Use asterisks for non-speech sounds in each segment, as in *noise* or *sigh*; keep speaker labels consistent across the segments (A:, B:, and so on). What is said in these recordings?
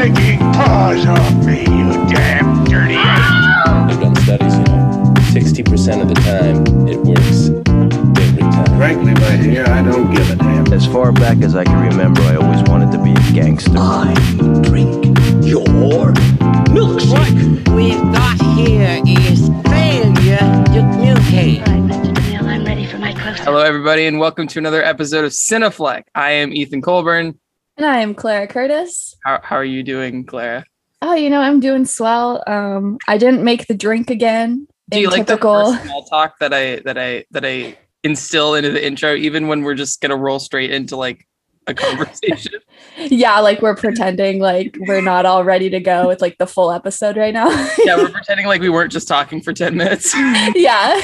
A: stinking paws off me, you damn dirty ape!
B: I've done studies, you know. 60% of the time, it works every time.
C: Frankly, my dear, I don't give a damn.
D: As far back as I can remember, I always wanted to be a gangster.
E: I drink your milkshake.
F: we've got here is failure to communicate.
G: All right, Mr. DeMille, I'm ready for my close-up.
H: Hello, everybody, and welcome to another episode of Cinefleck. I am Ethan Colburn.
I: And I am Clara Curtis.
H: How, how are you doing, Clara?
I: Oh, you know, I'm doing swell. Um, I didn't make the drink again.
H: Do you like
I: typical-
H: the small talk that I that I that I instill into the intro, even when we're just gonna roll straight into like a conversation? *laughs*
I: Yeah, like we're pretending like we're not all ready to go with like the full episode right now. *laughs*
H: yeah, we're pretending like we weren't just talking for ten minutes. *laughs*
I: yeah.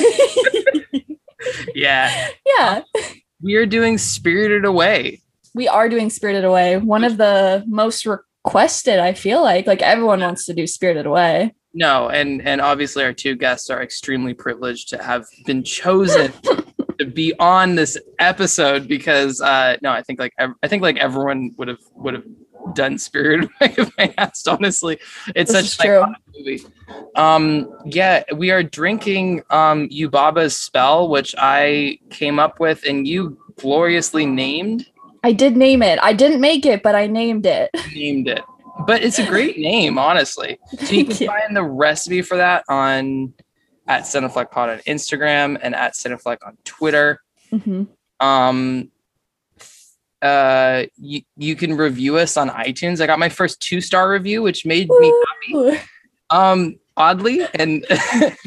H: yeah,
I: yeah.
H: we are doing Spirited Away.
I: We are doing Spirited Away. One of the most requested, I feel like. Like everyone wants to do Spirited Away.
H: No, and and obviously our two guests are extremely privileged to have been chosen to be on this episode because uh no, I think like I think like everyone would have would have done Spirited *laughs* Away if I asked honestly. It's
I: This
H: such
I: true.
H: movie. Um yeah, we are drinking um Yubaba's spell, which I came up with and you gloriously named
I: I did name it. I didn't make it, but I named it. *laughs*
H: named it. But it's a great name, honestly. So you can
I: you.
H: find the recipe for that on at Cinefleck Pod on Instagram and at Cinefleck on Twitter.
I: Mhm.
H: Um uh you, you can review us on iTunes. I got my first two star review, which made me
I: happy.
H: um oddly and *laughs*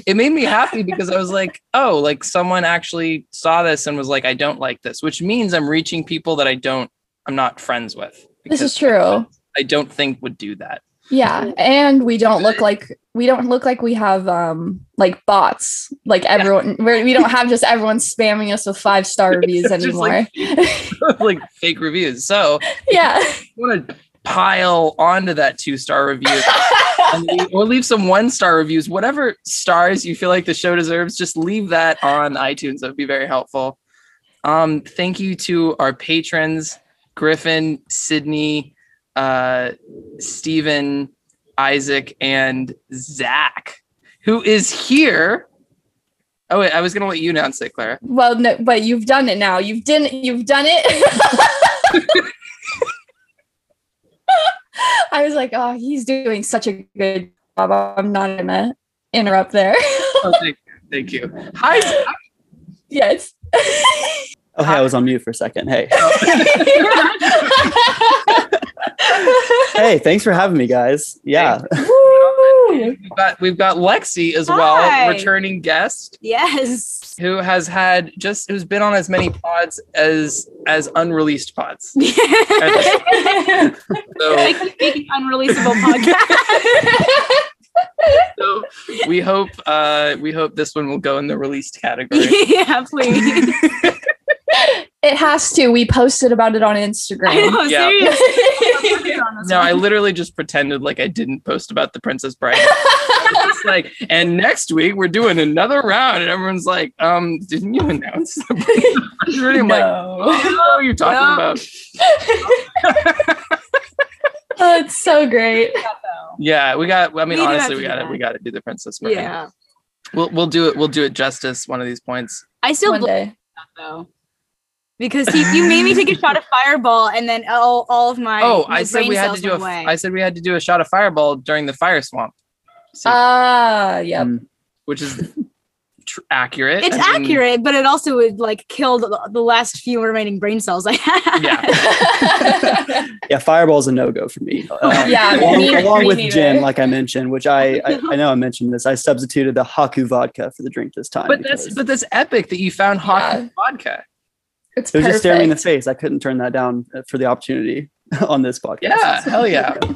H: it made me happy because I was like, oh, like someone actually saw this and was like, I don't like this, which means I'm reaching people that I don't I'm not friends with.
I: This is true.
H: I don't think would do that.
I: Yeah, and we don't look like we don't look like we have um like bots. Like everyone, we're, we don't have just everyone spamming us with five star *laughs* reviews anymore.
H: like, *laughs* like fake reviews. So
I: yeah,
H: want to pile onto that two star review leave, or leave some one star reviews, whatever stars you feel like the show deserves, just leave that on iTunes. That would be very helpful. Um, thank you to our patrons, Griffin, Sydney, uh, Stephen, Isaac, and Zach, who is here. Oh wait, I was gonna let you announce it, Clara.
I: well, no, but you've done it now. You've done you've done it. *laughs* *laughs* *laughs* I was like, oh, he's doing such a good job. I'm not gonna interrupt there. *laughs*
H: Oh, thank, you. thank you. Hi, Zach.
I: yes.
J: Oh, hey, I was on mute for a second. Hey, *laughs* hey, thanks for having me, guys. Yeah,
I: Woo!
H: We've *laughs* got we've got Lexi as
K: Hi.
H: well, returning guest
K: Yes.
H: who has had just who's been on as many pods as as unreleased pods. *laughs* So
K: like speaking unreleasable *laughs* podcast.
H: so we hope uh we hope this one will go in the released category.
K: yeah, please.
I: It has to. We posted about it on
K: I
I: Instagram.
K: know,
H: Yeah.
K: Seriously.
H: No, I *laughs* literally just pretended like I didn't post about the Princess Bride. *laughs* It's like, and next week we're doing another round, and everyone's like, um, didn't you announce? the Princess Bride? *laughs* I'm like, oh, what are you talking
K: No.
H: about?
I: oh, it's so great.
H: Yeah, we got. I mean,
K: We
H: honestly, we got to
K: that.
H: we got to do the Princess Bride.
K: yeah.
H: we'll we'll do it. We'll do it justice one of these points.
K: I still
I: One
K: believe
I: day.
K: that though. Because he, you made me take a shot of fireball and then all, all of my
H: oh,
K: my
H: I said
K: brain
H: we had to do a.
K: away.
H: I said we had to do a shot of Fireball during the fire swamp, See,
I: Ah, yep.
J: Mm.
H: which is tr- accurate.
K: it's
H: I mean,
K: accurate, but it also would like kill the, the last few remaining brain cells I had.
H: Yeah. *laughs*
J: yeah. Fireball's a no go for me. Uh, *laughs*
I: Yeah,
J: along,
I: me-
J: along
I: me
J: with
I: neither.
J: gin, like I mentioned, which I, *laughs* I I know I mentioned this. I substituted the Haku vodka for the drink this time.
H: But that's but that's epic that you found hot
I: Yeah.
H: vodka.
I: It's
J: it was just staring me in the face. I couldn't turn that down uh, for the opportunity *laughs* on this podcast.
H: Yeah, hell yeah. *laughs*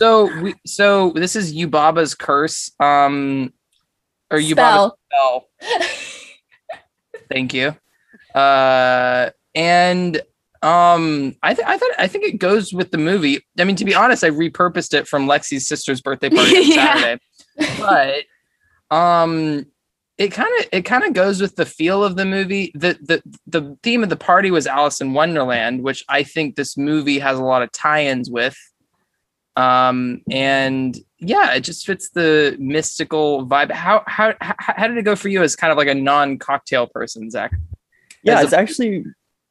H: So we so this is Yubaba's curse. Um, or Yubaba's
I: Spell.
H: spell. Thank you. Uh, and um, I th- I thought I think it goes with the movie. I mean, to be honest, I repurposed it from Lexi's sister's birthday party on *laughs*
K: Yeah.
H: Saturday, but um, it kind of it kind of goes with the feel of the movie. the the The theme of the party was Alice in Wonderland, which I think this movie has a lot of tie-ins with. Um, and yeah, it just fits the mystical vibe. How how how, how did it go for you as kind of like a non-cocktail person, Zach?
J: Yeah,
H: As a-
J: it's actually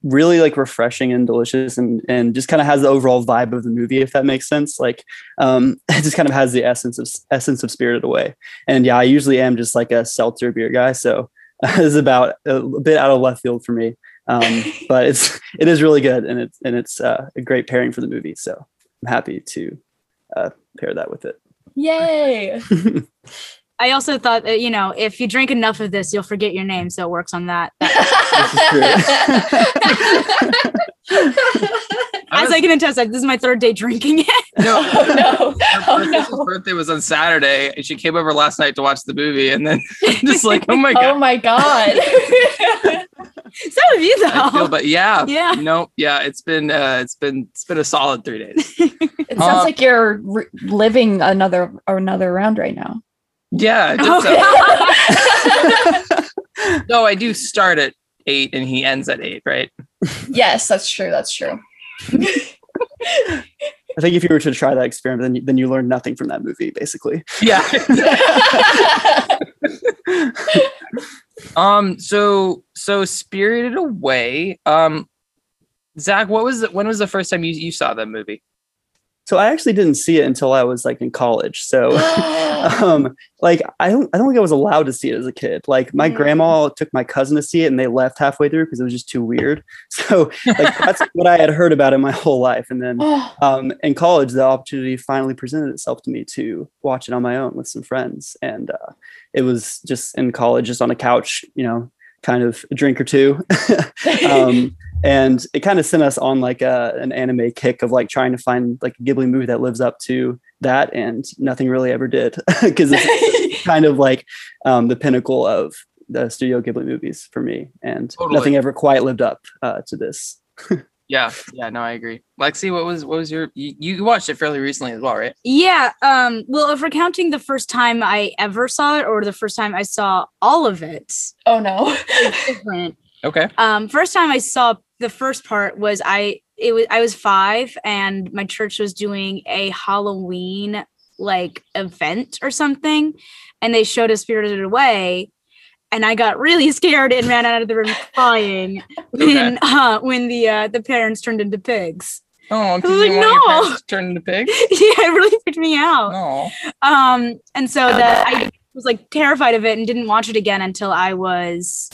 J: really like refreshing and delicious and and just kind of has the overall vibe of the movie if that makes sense. Like um *laughs* it just kind of has the essence of essence of spirited away. And yeah i usually am just like a seltzer beer guy so *laughs* this is about a bit out of left field for me. Um *laughs* but it's it is really good and it's and it's uh, a great pairing for the movie so i'm happy to uh pair that with it.
I: Yay.
K: I also thought that you know if you drink enough of this, you'll forget your name, so it works on that. *laughs* that as *laughs* I can attest, like, this is my third day drinking it.
H: No, *laughs*
I: Oh no.
H: her,
I: Oh no.
H: birthday was on Saturday, and she came over last night to watch the movie, and then just like, oh my god, Oh
I: my god.
K: so have you
H: I feel,
K: though.
H: but yeah,
K: Yeah.
H: no, yeah, it's been uh, it's been it's been a solid three days.
I: It sounds
H: Um,
I: like you're re- living another another round right now.
H: Yeah, I did
K: Okay. *laughs*
H: so. no, I do start at eight, and he ends at eight, right?
I: yes, that's true. That's true.
J: i think if you were to try that experiment then you, then you learn nothing from that movie basically
H: Yeah. *laughs* um. So so Spirited Away. Um. Zach, what was the, when was the first time you, you saw that movie?
J: So i actually didn't see it until i was like in college. So *gasps* *laughs* um like i don't i don't think i was allowed to see it as a kid. Like my
I: Mm.
J: grandma took my cousin to see it and they left halfway through because it was just too weird. *laughs* So *laughs* like that's what i had heard about it my whole life. And then
I: Oh,
J: um in college the opportunity finally presented itself to me to watch it on my own with some friends. And uh it was just in college just on a couch you know kind of a drink or two. Um and it kind of sent us on like a, an anime kick of like trying to find like a Ghibli movie that lives up to that, and nothing really ever did *laughs* because it's *laughs* kind of like um, the pinnacle of the Studio Ghibli movies for me, and
H: Totally.
J: nothing ever quite lived up uh, to this. *laughs*
H: Yeah. Yeah. No, I agree. Lexi, what was what was your you, you watched it fairly recently as well, right?
K: Yeah. Um. Well, if we're counting the first time I ever saw it, or the first time I saw all of it,
I: oh no.
K: it's different.
H: Okay.
K: Um. First time I saw the first part was I. It was I was five, and my church was doing a Halloween like event or something, and they showed us Spirited Away. And I got really *laughs* scared and ran out of the room crying *laughs* when uh, when the uh, the parents turned into pigs.
H: Oh, because you want your
K: no.
H: parents to turn into pigs? *laughs*
K: yeah, it really freaked me out.
H: Oh.
K: Um, and so that I was like terrified of it and didn't watch it again until I was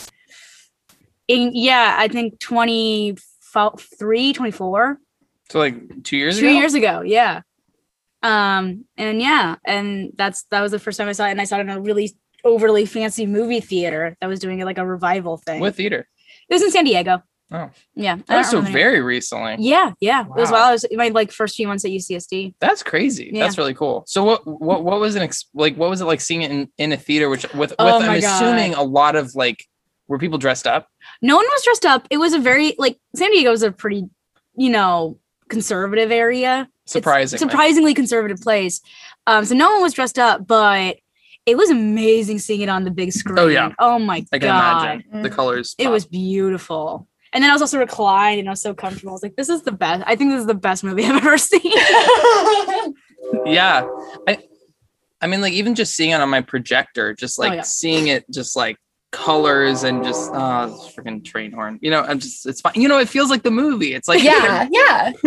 K: in yeah, I think 23, 24.
H: So like two years
K: Two
H: ago?
K: years ago, yeah. Um, and yeah, and that's that was the first time I saw it, and I saw it in a really overly fancy movie theater that was doing like a revival thing.
H: What theater?
K: it was in San Diego.
H: Oh.
K: Yeah. I
H: Oh, so very recently.
K: Yeah, yeah. It was
H: Wow.
K: while I was my like first few months at UCSD.
H: That's crazy.
K: Yeah.
H: That's really cool. So what what what was an ex- like what was it like seeing it in, in a theater which with with
K: Oh
H: I'm
K: God.
H: assuming a lot of like were people dressed up?
K: No one was dressed up. It was a very like San Diego is a pretty, you know, conservative area.
H: Surprisingly.
K: surprisingly conservative place. Um, so no one was dressed up, but it was amazing seeing it on the big screen.
H: Oh, yeah.
K: Oh my
H: I can
K: god.
H: imagine. The colors.
K: It was beautiful. And then I was also reclined and I was so comfortable. I was like, this is the best. I think this is the best movie *laughs* I've ever seen. *laughs*
H: yeah. I I mean like even just seeing it on my projector, just like
K: Oh, yeah.
H: seeing it just like colors and just uh freaking train horn. You know, I'm just it's fine. You know, it feels like the movie. It's like
I: yeah, *laughs* yeah. *laughs*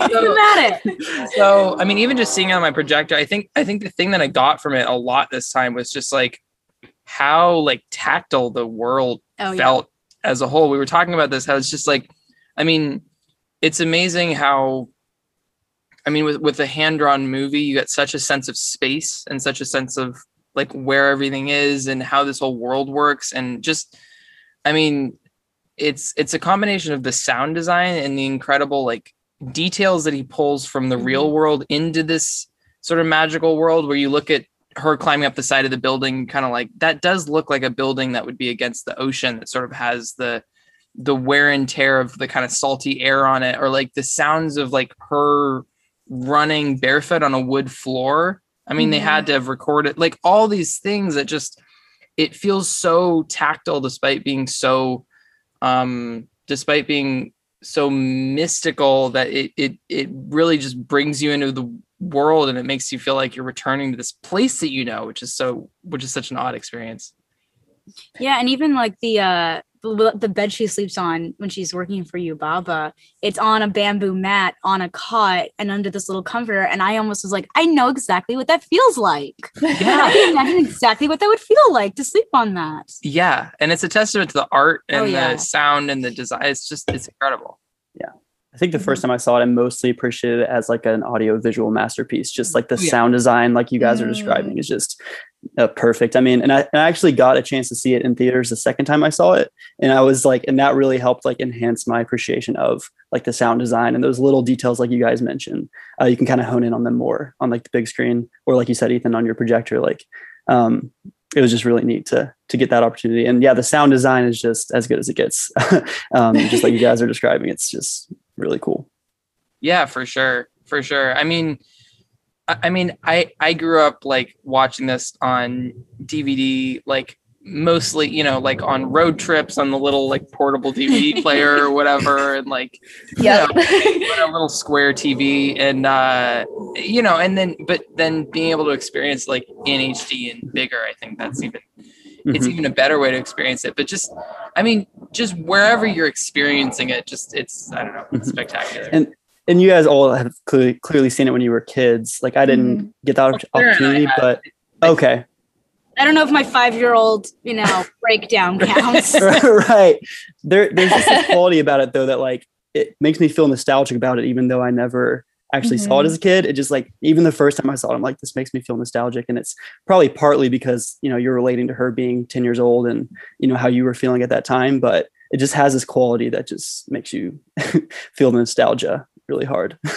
K: It?
H: so I mean, even just seeing it on my projector, I think I think the thing that I got from it a lot this time was just like how like tactile the world
K: Oh, yeah.
H: felt as a whole. We were talking about this, how it's just like, I mean, it's amazing how I mean, with with a hand-drawn movie, you get such a sense of space and such a sense of like where everything is and how this whole world works and just I mean, it's it's a combination of the sound design and the incredible like details that he pulls from the
K: Mm-hmm.
H: real world into this sort of magical world where you look at her climbing up the side of the building kind of like that does look like a building that would be against the ocean that sort of has the the wear and tear of the kind of salty air on it or like the sounds of like her running barefoot on a wood floor i mean they had to have recorded like all these things that just it feels so tactile despite being so um despite being so mystical that it it it really just brings you into the world and it makes you feel like you're returning to this place that you know, which is so which is such an odd experience.
K: Yeah, and even like the uh the the bed she sleeps on when she's working for Yubaba, it's on a bamboo mat on a cot and under this little comforter. And I almost was like, I know exactly what that feels like. *laughs*
H: Yeah.
K: I can imagine exactly what that would feel like to sleep on that.
H: Yeah, and it's a testament to the art and
K: Oh, yeah.
H: the sound and the design. It's just it's incredible. Yeah.
J: I think the first time I saw it, I mostly appreciated it as like an audio visual masterpiece. Just like the
H: Oh, yeah.
J: sound design, like you guys are
I: Mm.
J: describing, is just uh, perfect. I mean, and I, and I actually got a chance to see it in theaters the second time I saw it, and I was like, and that really helped like enhance my appreciation of like the sound design and those little details, like you guys mentioned. Uh, you can kind of hone in on them more on like the big screen, or like you said, Ethan, on your projector. Like, um, it was just really neat to to get that opportunity. And yeah, the sound design is just as good as it gets. *laughs* um, just like you guys are describing, it's just really cool.
H: Yeah, for sure. For sure. I mean I, mean I I grew up like watching this on DVD like mostly, you know, like on road trips on the little like portable DVD *laughs* player or whatever and like you
I: Yeah.
H: know, a little square TV and uh you know and then but then being able to experience like in HD and bigger I think that's even it's
J: Mhm.
H: even a better way to experience it but just I mean just wherever you're experiencing it just it's I don't know it's
J: Mhm.
H: spectacular
J: And and you guys all have clearly, clearly seen it when you were kids. Like I didn't mm-hmm. get that opp-
H: Claire and I
J: opportunity, but okay,
K: I don't know if my five year old, you know, *laughs* breakdown counts. *laughs*
J: right. There, there's just this *laughs* quality about it though that like it makes me feel nostalgic about it, even though I never actually saw it mm-hmm. as a kid. It just like even the first time I saw it, I'm like, this makes me feel nostalgic, and it's probably partly because you know you're relating to her being 10 years old and you know how you were feeling at that time, but it just has this quality that just makes you feel the nostalgia really hard. *laughs*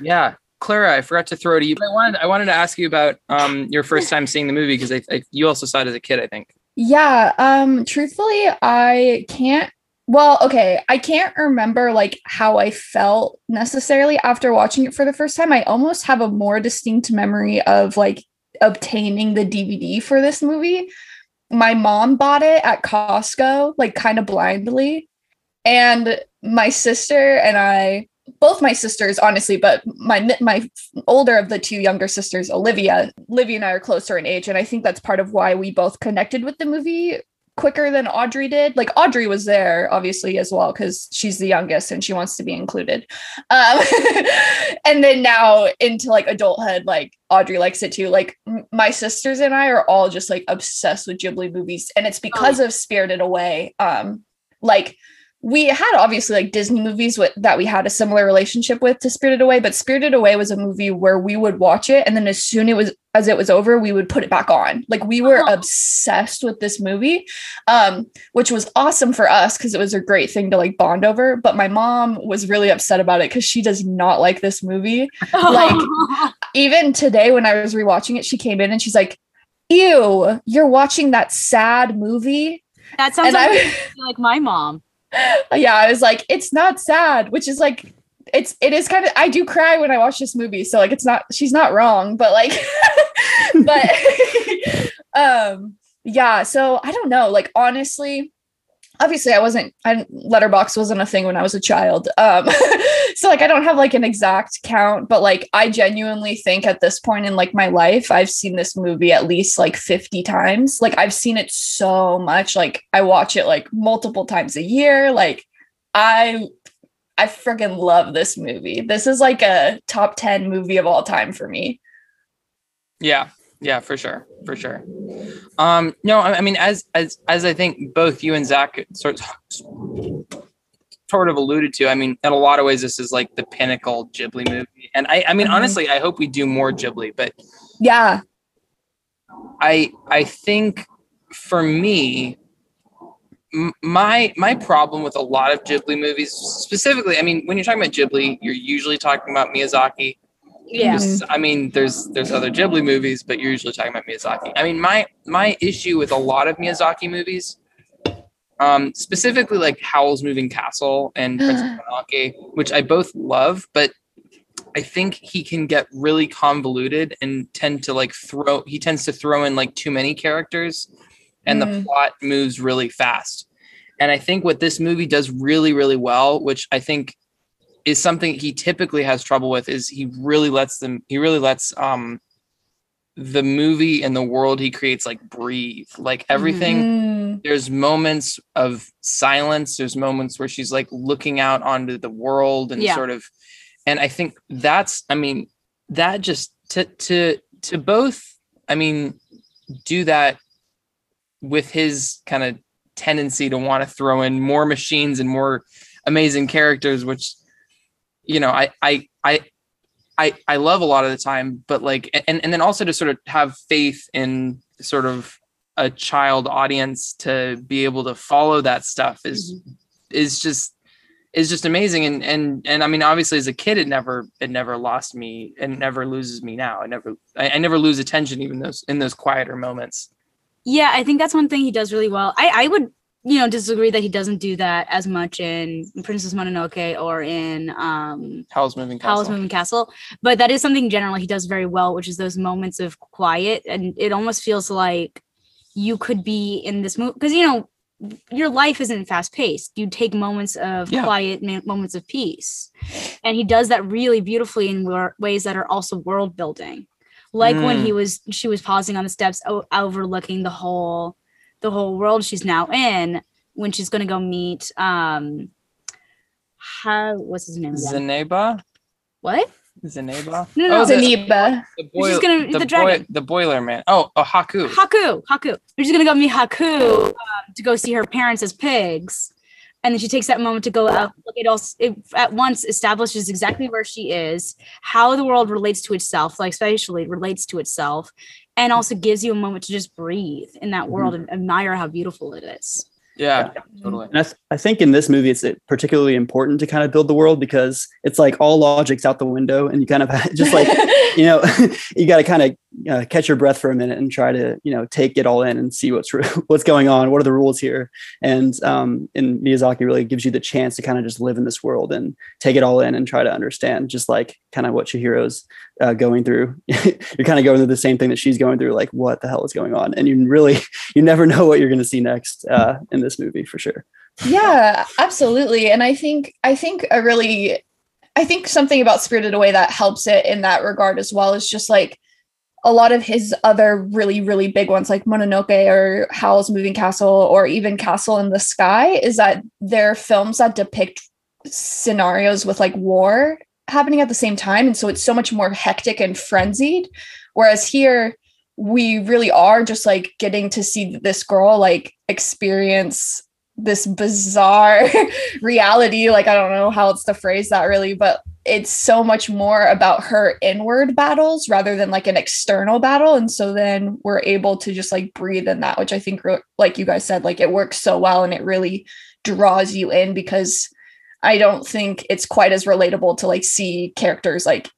H: Yeah, Clara, I forgot to throw to you. I wanted I wanted to ask you about um your first time seeing the movie because I, I you also saw it as a kid, I think.
I: Yeah, um truthfully I can't well, okay, I can't remember like how I felt necessarily after watching it for the first time. I almost have a more distinct memory of like obtaining the DVD for this movie. My mom bought it at Costco like kind of blindly. And my sister and I both my sisters honestly but my my older of the two younger sisters olivia olivia and i are closer in age and i think that's part of why we both connected with the movie quicker than audrey did. Like audrey was there obviously as well because she's the youngest and she wants to be included. Um, *laughs* and then now into like adulthood like audrey likes it too. Like m- my sisters and i are all just like obsessed with ghibli movies and it's because of spirited away. Um like we had obviously like Disney movies with, that we had a similar relationship with to Spirited Away, but Spirited Away was a movie where we would watch it and then as soon it was as it was over, we would put it back on. Like we were
K: Oh.
I: obsessed with this movie, um, which was awesome for us because it was a great thing to like bond over. But my mom was really upset about it because she does not like this movie. Like *laughs* even today when I was rewatching it, she came in and she's like, "Ew, you're watching that sad movie."
K: that sounds like,
I: I- *laughs*
K: like my mom. *laughs*
I: yeah i was like it's not sad which is like it's it is kind of i do cry when i watch this movie so like it's not she's not wrong but like *laughs* but *laughs* um yeah so i don't know like honestly obviously i wasn't i Letterboxd wasn't a thing when i was a child. Um *laughs* so like i don't have like an exact count but like i genuinely think at this point in like my life i've seen this movie at least like 50 times. Like i've seen it so much. Like i watch it like multiple times a year. Like i i freaking love this movie. This is like a top 10 movie of all time for me.
H: Yeah, yeah, for sure, for sure. Um, no, I, I mean, as as as I think both you and Zach sort sort of alluded to, I mean, in a lot of ways, this is like the pinnacle Ghibli movie. And I, I mean,
I: Mhm.
H: honestly, I hope we do more Ghibli, but
I: yeah
H: I I think for me, my my problem with a lot of Ghibli movies, specifically, I mean, when you're talking about Ghibli, you're usually talking about Miyazaki.
K: Yeah.
H: I mean, there's there's other Ghibli movies, but you're usually talking about Miyazaki. I mean, my my issue with a lot of Miyazaki movies, um, specifically like Howl's Moving Castle and Princess *gasps* Mononoke, which I both love, but I think he can get really convoluted and tend to like throw. He tends to throw in like too many characters, and the
I: Mm.
H: plot moves really fast. and I think what this movie does really, really well, which I think is something he typically has trouble with, is he really lets them, he really lets um the movie and the world he creates like breathe. Like everything,
I: Mm.
H: there's moments of silence, there's moments where she's like looking out onto the world and
K: Yeah.
H: sort of and I think that's, I mean, that just to to to both, I mean, do that with his kind of tendency to want to throw in more machines and more amazing characters, which you know, I I I I I love a lot of the time, but like and and then also to sort of have faith in sort of a child audience to be able to follow that stuff is mm-hmm. is just is just amazing. And and and I mean obviously as a kid it never it never lost me and never loses me now. I never I, I never lose attention even those in those quieter moments.
K: Yeah, I think that's one thing he does really well. I, I would, you know, disagree that he doesn't do that as much in Princess Mononoke or in um
H: Howl's Moving Castle
K: Howl's Moving Castle. But that is something generally he does very well, which is those moments of quiet. And it almost feels like you could be in this movie because you know your life isn't fast paced. You take moments of
H: Yeah.
K: quiet, moments of peace, and he does that really beautifully in wa- ways that are also world building. Like when he was, she was pausing on the steps, o- overlooking the whole, the whole world she's now in. When she's going to go meet, um, how what's his name? Again?
H: Zeniba
K: what?
H: Zeniba
K: No, no,
H: oh, the,
I: Zeniba.
H: the,
K: Which is
H: boil-
K: gonna-
H: the,
K: the
H: boi- the boiler man oh, oh Haku
K: Haku, Haku. We're just gonna go meet Haku um, to go see her parents as pigs, and then she takes that moment to go out. Look, it also it at once establishes exactly where she is, how the world relates to itself, like spatially relates to itself, and also gives you a moment to just breathe in that world and admire how beautiful it is.
H: yeah totally.
J: And I, th- I think in this movie, it's particularly important to kind of build the world because it's like all logic's out the window, and you kind of *laughs* just like *laughs* you know *laughs* you got to kind of uh, catch your breath for a minute and try to you know take it all in and see what's re- what's going on, what are the rules here, and um, and Miyazaki really gives you the chance to kind of just live in this world and take it all in and try to understand, just like kind of what Chihiro's uh, going through. *laughs* you're kind of going through the same thing that she's going through, like what the hell is going on, and you really *laughs* you never know what you're going to see next uh, in this movie for sure.
I: yeah absolutely and i think i think a really i think something about spirited away that helps it in that regard as well is just like a lot of his other really really big ones like mononoke or howl's moving castle or even castle in the sky is that they're films that depict scenarios with like war happening at the same time and so it's so much more hectic and frenzied. Whereas here we really are just like getting to see this girl like experience this bizarre *laughs* reality. Like i don't know how else to phrase that really but it's so much more about her inward battles rather than like an external battle. And so then we're able to just like breathe in that which i think like you guys said like it works so well and it really draws you in because i don't think it's quite as relatable to like see characters like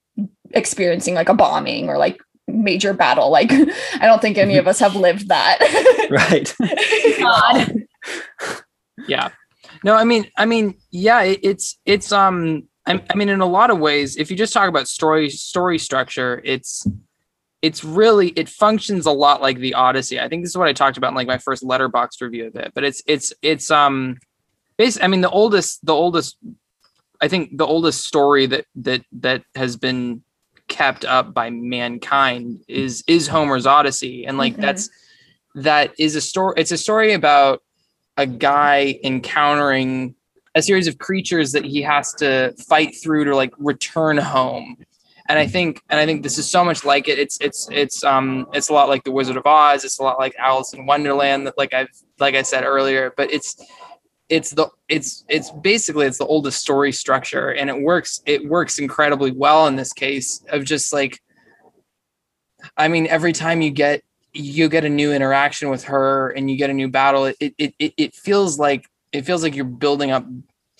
I: experiencing like a bombing or like major battle. Like *laughs* i don't think any of us have lived that. *laughs*
J: Right.
K: God. *laughs*
H: yeah. No i mean i mean yeah it, it's it's um I, I mean in a lot of ways if you just talk about story story structure it's it's really it functions a lot like the odyssey. I think this is what i talked about in like my first Letterboxd review of it but it's it's it's um basically i mean the oldest the oldest i think the oldest story that that that has been kept up by mankind is is homer's odyssey. And like
I: Mhm.
H: that's that is a story it's a story about a guy encountering a series of creatures that he has to fight through to like return home. And i think and i think this is so much like it. It's it's it's um it's a lot like the wizard of oz. It's a lot like alice in wonderland that like i've like i said earlier. But it's it's the it's it's basically it's the oldest story structure and it works it works incredibly well in this case of just like i mean every time you get you get a new interaction with her and you get a new battle it it it, it feels like it feels like you're building up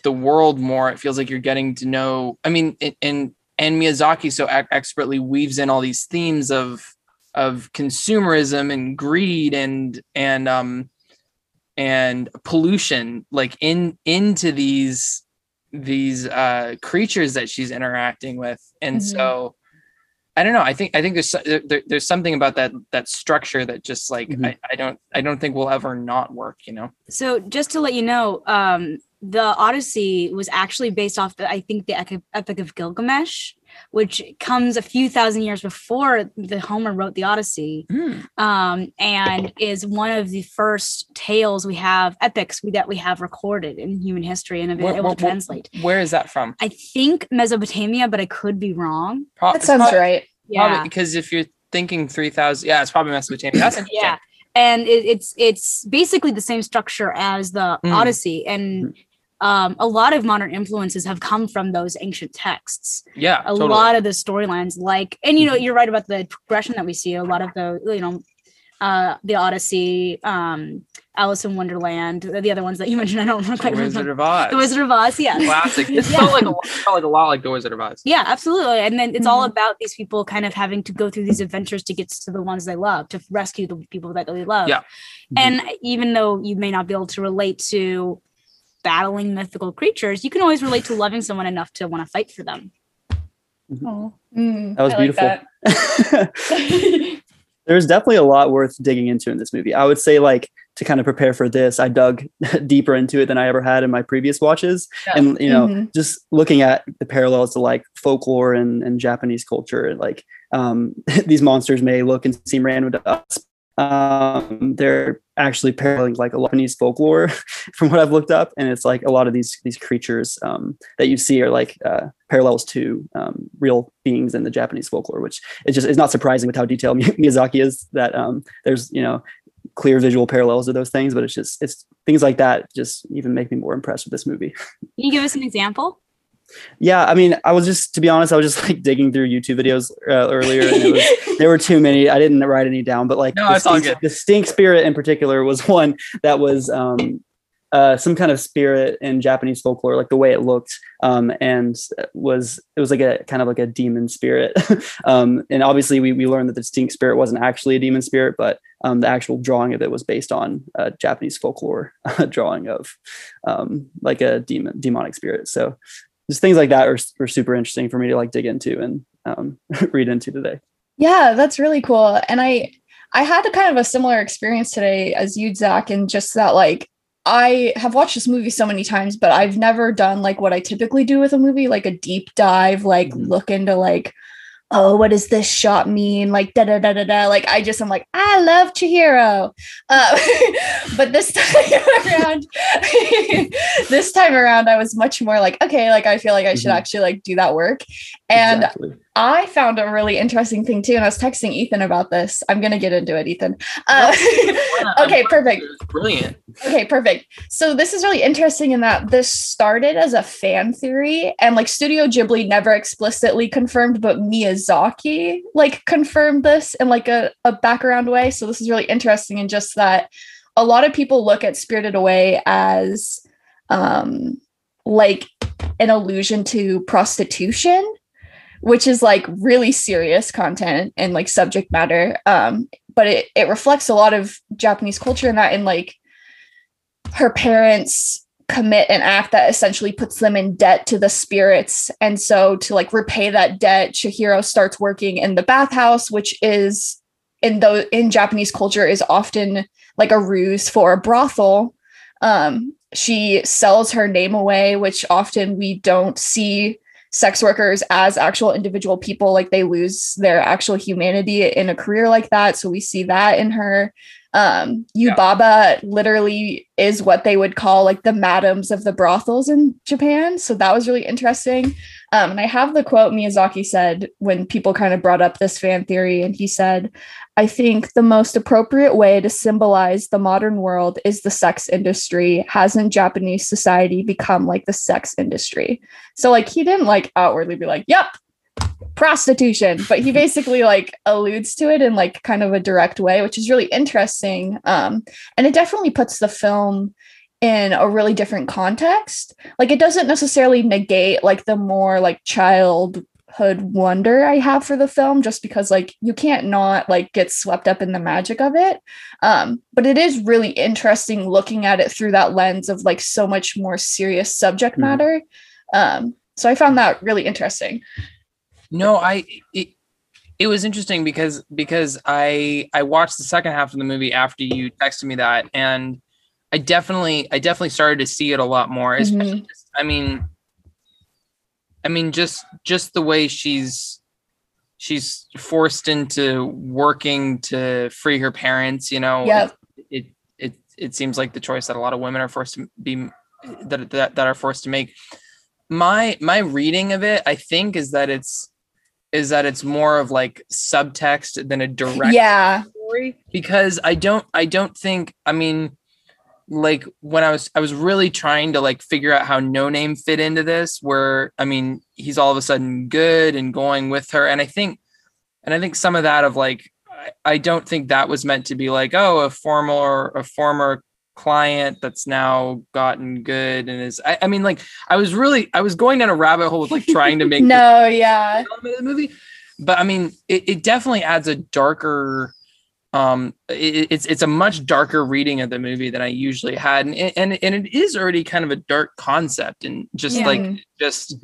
H: the world more. It feels like you're getting to know i mean it, and and miyazaki so ac- expertly weaves in all these themes of of consumerism and greed and and um and pollution like in into these these uh creatures that she's interacting with and
I: Mhm.
H: so I don't know. I think I think there's there, there's something about that that structure that just like
J: Mhm.
H: I, I don't I don't think will ever not work. You know.
K: So just to let you know, um, the Odyssey was actually based off the I think the Epic of Gilgamesh, which comes a few thousand years before the Homer wrote the Odyssey, um, and is one of the first tales we have epics we, that we have recorded in human history and have been able to translate.
H: Where is that from?
K: I think Mesopotamia, but I could be wrong.
H: Pro-
I: That sounds
H: probably-
I: right.
H: Probably
K: Yeah.
H: because if you're thinking three thousand, yeah, it's probably Mesopotamia. That's interesting.
K: Yeah. And it, it's it's basically the same structure as the
H: Mm.
K: Odyssey, and um, a lot of modern influences have come from those ancient texts.
H: Yeah,
K: A
H: totally.
K: lot of the storylines, like, and you know, you're right about the progression that we see. A lot of the, you know, uh, the Odyssey, um, Alice in Wonderland, the the other ones that you *laughs* mentioned. I don't remember.
H: The
K: quite
H: Wizard of Oz.
K: The Wizard of Oz, yeah.
H: Classic. *laughs* It
K: Yeah.
H: felt like a lot, felt like a lot like the Wizard of Oz.
K: Yeah, absolutely. And then it's all
I: Mhm.
K: about these people kind of having to go through these adventures to get to the ones they love, to rescue the people that they love.
H: Yeah.
K: And even though you may not be able to relate to battling mythical creatures, you can always relate to *sighs* loving someone enough to want to fight for them.
I: Oh, mm,
J: That was
I: I like
J: beautiful.
I: that. *laughs* *laughs*
J: There's definitely a lot worth digging into in this movie. I would say, like, to kind of prepare for this, I dug *laughs* deeper into it than I ever had in my previous watches.
H: Yeah.
J: And, you know,
I: Mhm.
J: just looking at the parallels to like folklore and, and Japanese culture, like, um, these monsters may look and seem random to us. Um, they're actually paralleling like a Japanese folklore *laughs* from what I've looked up. And it's like a lot of these, these creatures um, that you see are like uh, parallels to um, real beings in the Japanese folklore, which is just, is not surprising with how detailed *laughs* Miyazaki is that um, there's, you know, clear visual parallels to those things, but it's just, it's things like that just even make me more impressed with this movie. *laughs*
K: Can you give us an example?
J: Yeah, I mean, I was just to be honest, I was just like digging through YouTube videos uh, earlier, and it was, *laughs* there were too many. I didn't write any down, but like
H: No,
J: the, stink, the stink spirit in particular was *laughs* one that was um, uh, some kind of spirit in Japanese folklore, like the way it looked, um, and was it was like a kind of like a demon spirit. *laughs* um, and obviously, we we learned that the stink spirit wasn't actually a demon spirit, but um, the actual drawing of it was based on a Japanese folklore drawing of um, like a demon demonic spirit. So just things like that are, are super interesting for me to like dig into and um, *laughs* read into today.
I: Yeah, that's really cool. And I I had a kind of a similar experience today as you, Zach, and just that like I have watched this movie so many times, but I've never done like what I typically do with a movie, like a deep dive, like
J: Mhm.
I: look into like, oh, what does this shot mean? Like da da da da da. Like I just am like, I love Chihiro. Uh, *laughs* but this *laughs* time around, *laughs* this time around, I was much more like, okay, like I feel like I should
J: Mhm.
I: actually like do that work. And
J: Exactly.
I: I found a really interesting thing too, and I was texting Ethan about this. I'm gonna get into it, Ethan. Uh, *laughs* okay, perfect.
H: Brilliant.
I: Okay, perfect. So this is really interesting in that this started as a fan theory, and like Studio Ghibli never explicitly confirmed, but Miyazaki like confirmed this in like a, a background way. So this is really interesting in just that a lot of people look at Spirited Away as um like an allusion to prostitution which is like really serious content and like subject matter um but it, it reflects a lot of japanese culture in that in like her parents commit an act that essentially puts them in debt to the spirits. And so to like repay that debt Chihiro starts working in the bathhouse which is in the in japanese culture is often like a ruse for a brothel. Um she sells her name away which often we don't see sex workers as actual individual people like they lose their actual humanity in a career like that. So we see that in her. Um yubaba literally is what they would call like the madams of the brothels in japan. So that was really interesting. Um and i have the quote miyazaki said when people kind of brought up this fan theory and he said I think the most appropriate way to symbolize the modern world is the sex industry. Hasn't Japanese society become like the sex industry? So, like, he didn't like outwardly be like, yep, prostitution, but he basically like alludes to it in like kind of a direct way, which is really interesting. Um, and it definitely puts the film in a really different context. Like, it doesn't necessarily negate like the more like child hood wonder I have for the film just because like you can't not like get swept up in the magic of it. Um, but it is really interesting looking at it through that lens of like so much more serious subject
J: Mhm.
I: matter. Um, so I found that really interesting.
H: No, I it, it was interesting because because I I watched the second half of the movie after you texted me that, and I definitely I definitely started to see it a lot more. Especially,
I: Mhm.
H: just- I mean, I mean just just the way she's she's forced into working to free her parents. You know,
I: Yep.
H: it, it it it seems like the choice that a lot of women are forced to be that that, that are forced to make. My my reading of it, I think, is that it's is that it's more of like subtext than a direct
I: Yeah.
H: story because I don't I don't think I mean like when I was I was really trying to like figure out how no name fit into this where I mean he's all of a sudden good and going with her and I think and I think some of that of like I, I don't think that was meant to be like oh a former a former client that's now gotten good and is I, I mean like I was really I was going down a rabbit hole with like trying to *laughs* make
I: No, yeah.
H: element of the movie but i mean it, it definitely adds a darker um it, it's it's a much darker reading of the movie than i usually had and and, and it is already kind of a dark concept and just
I: Yeah.
H: like just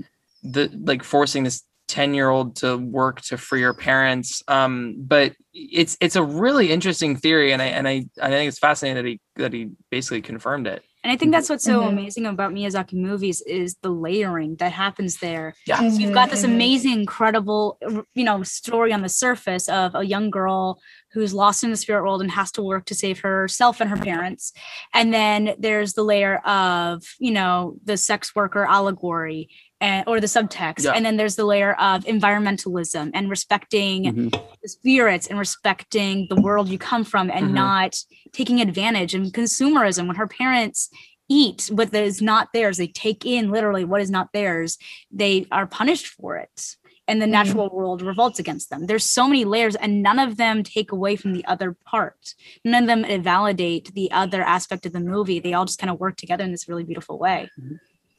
H: the like forcing this 10 year old to work to free her parents um but it's it's a really interesting theory and i and i i think it's fascinating that he that he basically confirmed it
K: And I think that's what's so
I: Mhm.
K: amazing about Miyazaki movies is the layering that happens there.
H: yeah
K: So you've got this
I: Mhm, mhm.
K: amazing, incredible, you know, story on the surface of a young girl who's lost in the spirit world and has to work to save herself and her parents. And then there's the layer of, you know, the sex worker allegory and or the subtext.
H: Yeah.
K: And then there's the layer of environmentalism and respecting
J: Mhm.
K: the spirits and respecting the world you come from and
H: Mhm.
K: not taking advantage and consumerism when her parents eat what is not theirs they take in literally what is not theirs they are punished for it and the
I: Mhm.
K: natural world revolts against them. There's so many layers and none of them take away from the other part. None of them validate the other aspect of the movie. They all just kind of work together in this really beautiful way.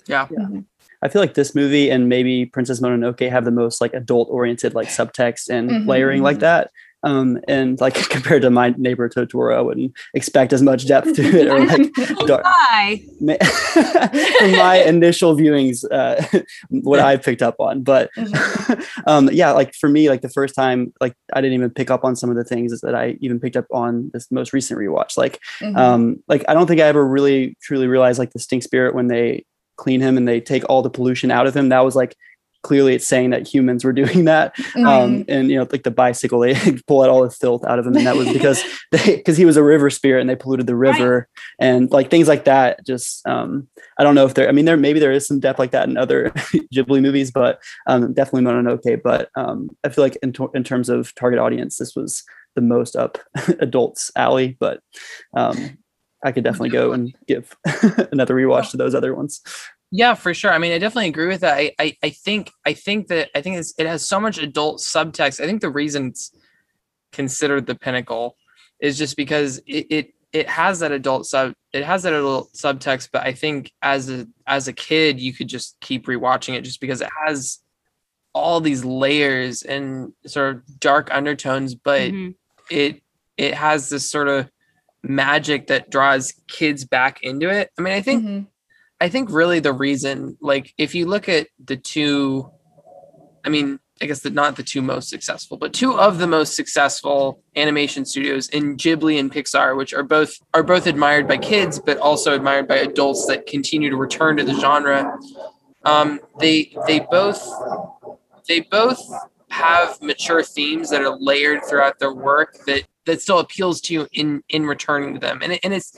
H: Yeah.
J: I feel like this movie and maybe Princess Mononoke have the most like adult oriented like subtext and
I: Mhm,
J: layering like that. Um, and like *laughs* compared to my neighbor Totoro, I wouldn't expect as much depth to it or *laughs* like dark. *laughs* From my initial viewings, uh, what I picked up on. But um, yeah, like for me, like the first time, like I didn't even pick up on some of the things that I even picked up on this most recent rewatch. Like,
I: Mhm.
J: um, like I don't think I ever really truly realized like the stink spirit when they clean him and they take all the pollution out of him. That was like clearly it's saying that humans were doing that
I: Mm-hmm.
J: um and you know like the bicycle they *laughs* pull out all the filth out of him and that was because *laughs* they because he was a river spirit and they polluted the river and like things like that just um i don't know if there i mean there maybe there is some depth like that in other *laughs* ghibli movies but um definitely mononoke but um i feel like in, to- in terms of target audience this was the most up adults alley but um i could definitely go and give another rewatch to those other ones
H: Yeah, for sure. I mean, I definitely agree with that. I, I, I think, I think that I think it's, it has so much adult subtext. I think the reason it's considered the pinnacle is just because it, it, it has that adult sub, it has that adult subtext. But I think as a, as a kid, you could just keep rewatching it just because it has all these layers and sort of dark undertones. But
K: Mhm.
H: it, it has this sort of magic that draws kids back into it. I mean, I think
I: Mhm.
H: I think really the reason, like, if you look at the two, I mean, I guess the, not the two most successful, but two of the most successful animation studios in Ghibli and Pixar, which are both are both admired by kids, but also admired by adults that continue to return to the genre. Um, they they both they both have mature themes that are layered throughout their work that that still appeals to you in in returning to them, and it, and it's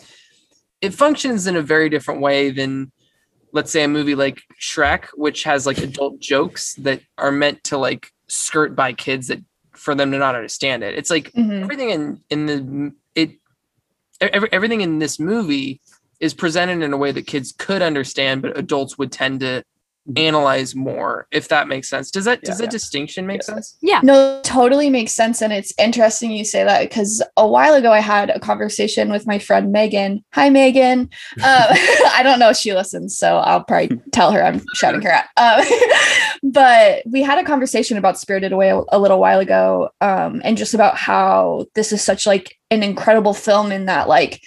H: it functions in a very different way than let's say a movie like Shrek, which has like adult jokes that are meant to like skirt by kids that for them to not understand it. It's like
I: Mhm.
H: everything in in the it every, everything in this movie is presented in a way that kids could understand, but adults would tend to analyze more, if that makes sense. Does that does
J: Yeah,
H: that distinction make sense?
K: Yeah.
I: No, totally makes sense. And it's interesting you say that because a while ago I had a conversation with my friend Megan. Hi, Megan. *laughs* Uh, *laughs* I don't know if she listens, so I'll probably tell her I'm shouting her out. Um, *laughs* but we had a conversation about Spirited Away a, a little while ago um, and just about how this is such like an incredible film in that like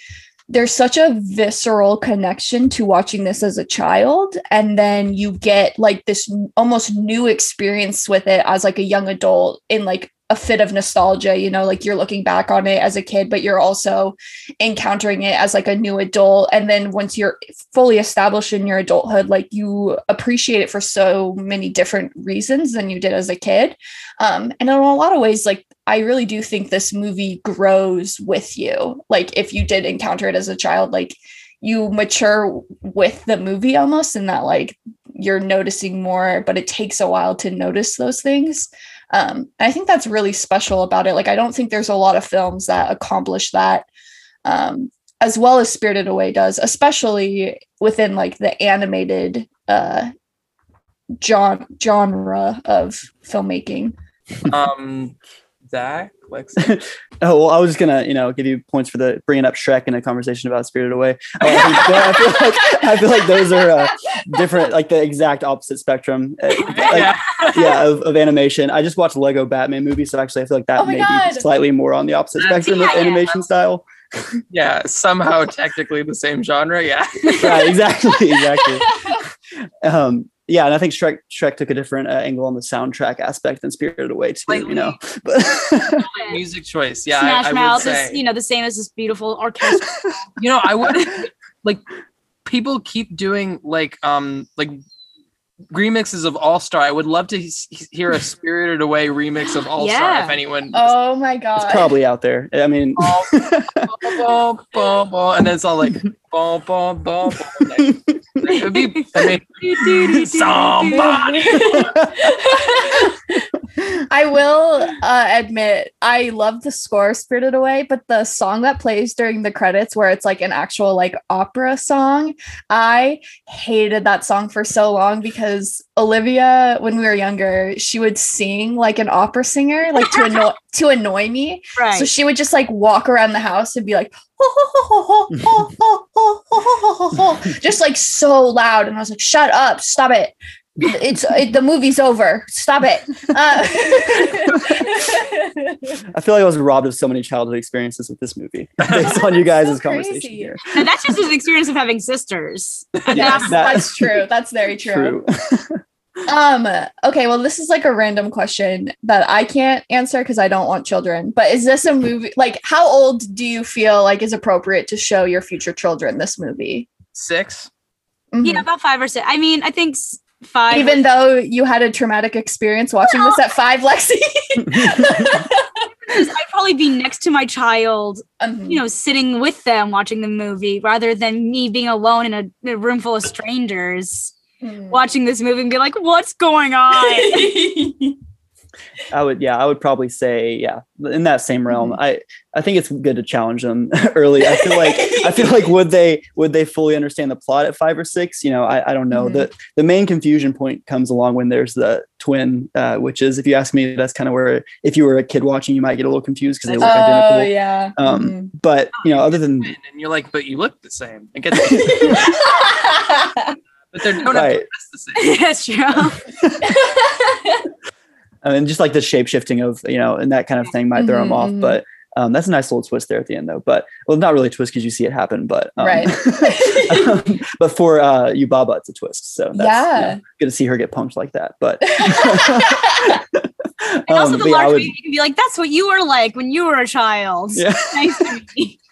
I: there's such a visceral connection to watching this as a child and then you get like this almost new experience with it as like a young adult in like a fit of nostalgia, you know, like you're looking back on it as a kid, but you're also encountering it as like a new adult. And then once you're fully established in your adulthood, like you appreciate it for so many different reasons than you did as a kid. Um, and in a lot of ways, like I really do think this movie grows with you. Like if you did encounter it as a child, like you mature with the movie almost in that like you're noticing more, but it takes a while to notice those things. Um, I think that's really special about it. Like, I don't think there's a lot of films that accomplish that um, as well as Spirited Away does, especially within like the animated uh, genre genre of filmmaking.
H: Um, Zach, Lexi. *laughs*
J: Oh well, I was just gonna, you know, give you points for the bringing up Shrek in a conversation about Spirited Away. Uh, I, feel like, I feel like those are uh, different, like the exact opposite spectrum. uh, *laughs* like,
H: yeah.
J: yeah, of, of animation. I just watched Lego Batman movie, so actually, I feel like that
I: Oh
J: may
I: God.
J: be slightly more on the opposite
H: That's-
J: spectrum of
K: yeah, yeah.
J: animation style.
H: yeah, somehow technically the same genre. Yeah. *laughs*
J: right, exactly, exactly. Um, yeah, and I think Shrek Shrek took a different uh, angle on the soundtrack aspect than Spirited Away too. You know, *laughs* but *laughs*
H: Music choice. Yeah.
K: Smash
H: I, I would
K: Mouth
H: say.
K: is, you know, the same as this beautiful orchestra. *laughs*
H: you know, I would like people keep doing like um like remixes of All Star. I would love to s- hear a Spirited Away remix of All Star
K: Yeah.
H: if anyone.
I: Oh my god.
J: it's probably out there. I mean,
H: and then it's all like Like, it be I somebody.
I: I will uh, admit I love the score Spirited Away, but the song that plays during the credits, where it's like an actual like opera song, I hated that song for so long because Olivia, when we were younger, she would sing like an opera singer, like to annoy *laughs* to annoy me.
K: right.
I: So she would just like walk around the house and be like, just like so loud. And I was like, shut up, stop it. It's it, the movie's over. Stop it. Uh, *laughs*
J: I feel like I was robbed of so many childhood experiences with this movie *laughs* based on you guys'
I: So
J: conversation
I: crazy.
J: here.
K: and that's just an experience of having sisters. And
J: Yeah,
K: that's,
I: That's true. That's very true.
J: True.
I: Um, okay, well, this is like a random question that I can't answer because I don't want children. But is this a movie like how old do you feel like is appropriate to show your future children this movie?
H: Six.
I: Mhm.
K: yeah, about five or six. I mean, I think five.
I: Even though you had a traumatic experience watching this at five, Lexi. *laughs* *laughs*
K: I'd probably be next to my child,
I: Um,
K: you know, sitting with them watching the movie rather than me being alone in a, in a room full of strangers
I: mm.
K: watching this movie and be like, what's going on? *laughs*
J: I would, yeah, I would probably say, yeah, in that same realm.
I: Mm-hmm.
J: I, I think it's good to challenge them *laughs* early. I feel like, I feel like would they, would they fully understand the plot at five or six? You know, I, I don't know.
I: Mhm.
J: The, the main confusion point comes along when there's the twin, uh, which is, if you ask me, that's kind of where, if you were a kid watching, you might get a little confused because they look
I: Oh
J: identical.
I: yeah.
J: Um,
I: Mhm.
J: But you know, other than
H: And you're like, but you look the same. I get that. *laughs* but they don't have
J: Right.
H: to dress *laughs* the same.
K: That's true. *laughs*
J: I mean, just like the shape shifting of you know, and that kind of thing might throw them
I: Mhm,
J: off.
I: mhm.
J: But um, that's a nice little twist there at the end, though. But well, not really a twist because you see it happen, but um,
I: Right. *laughs*
J: um, but for uh, Yubaba, it's a twist. So that's,
I: Yeah.
J: you know, good to see her get punched like that. But
K: And also
J: um,
K: the
J: but yeah,
K: large
J: would-
K: baby can be like, that's what you were like when you were a child.
J: Yeah.
K: Nice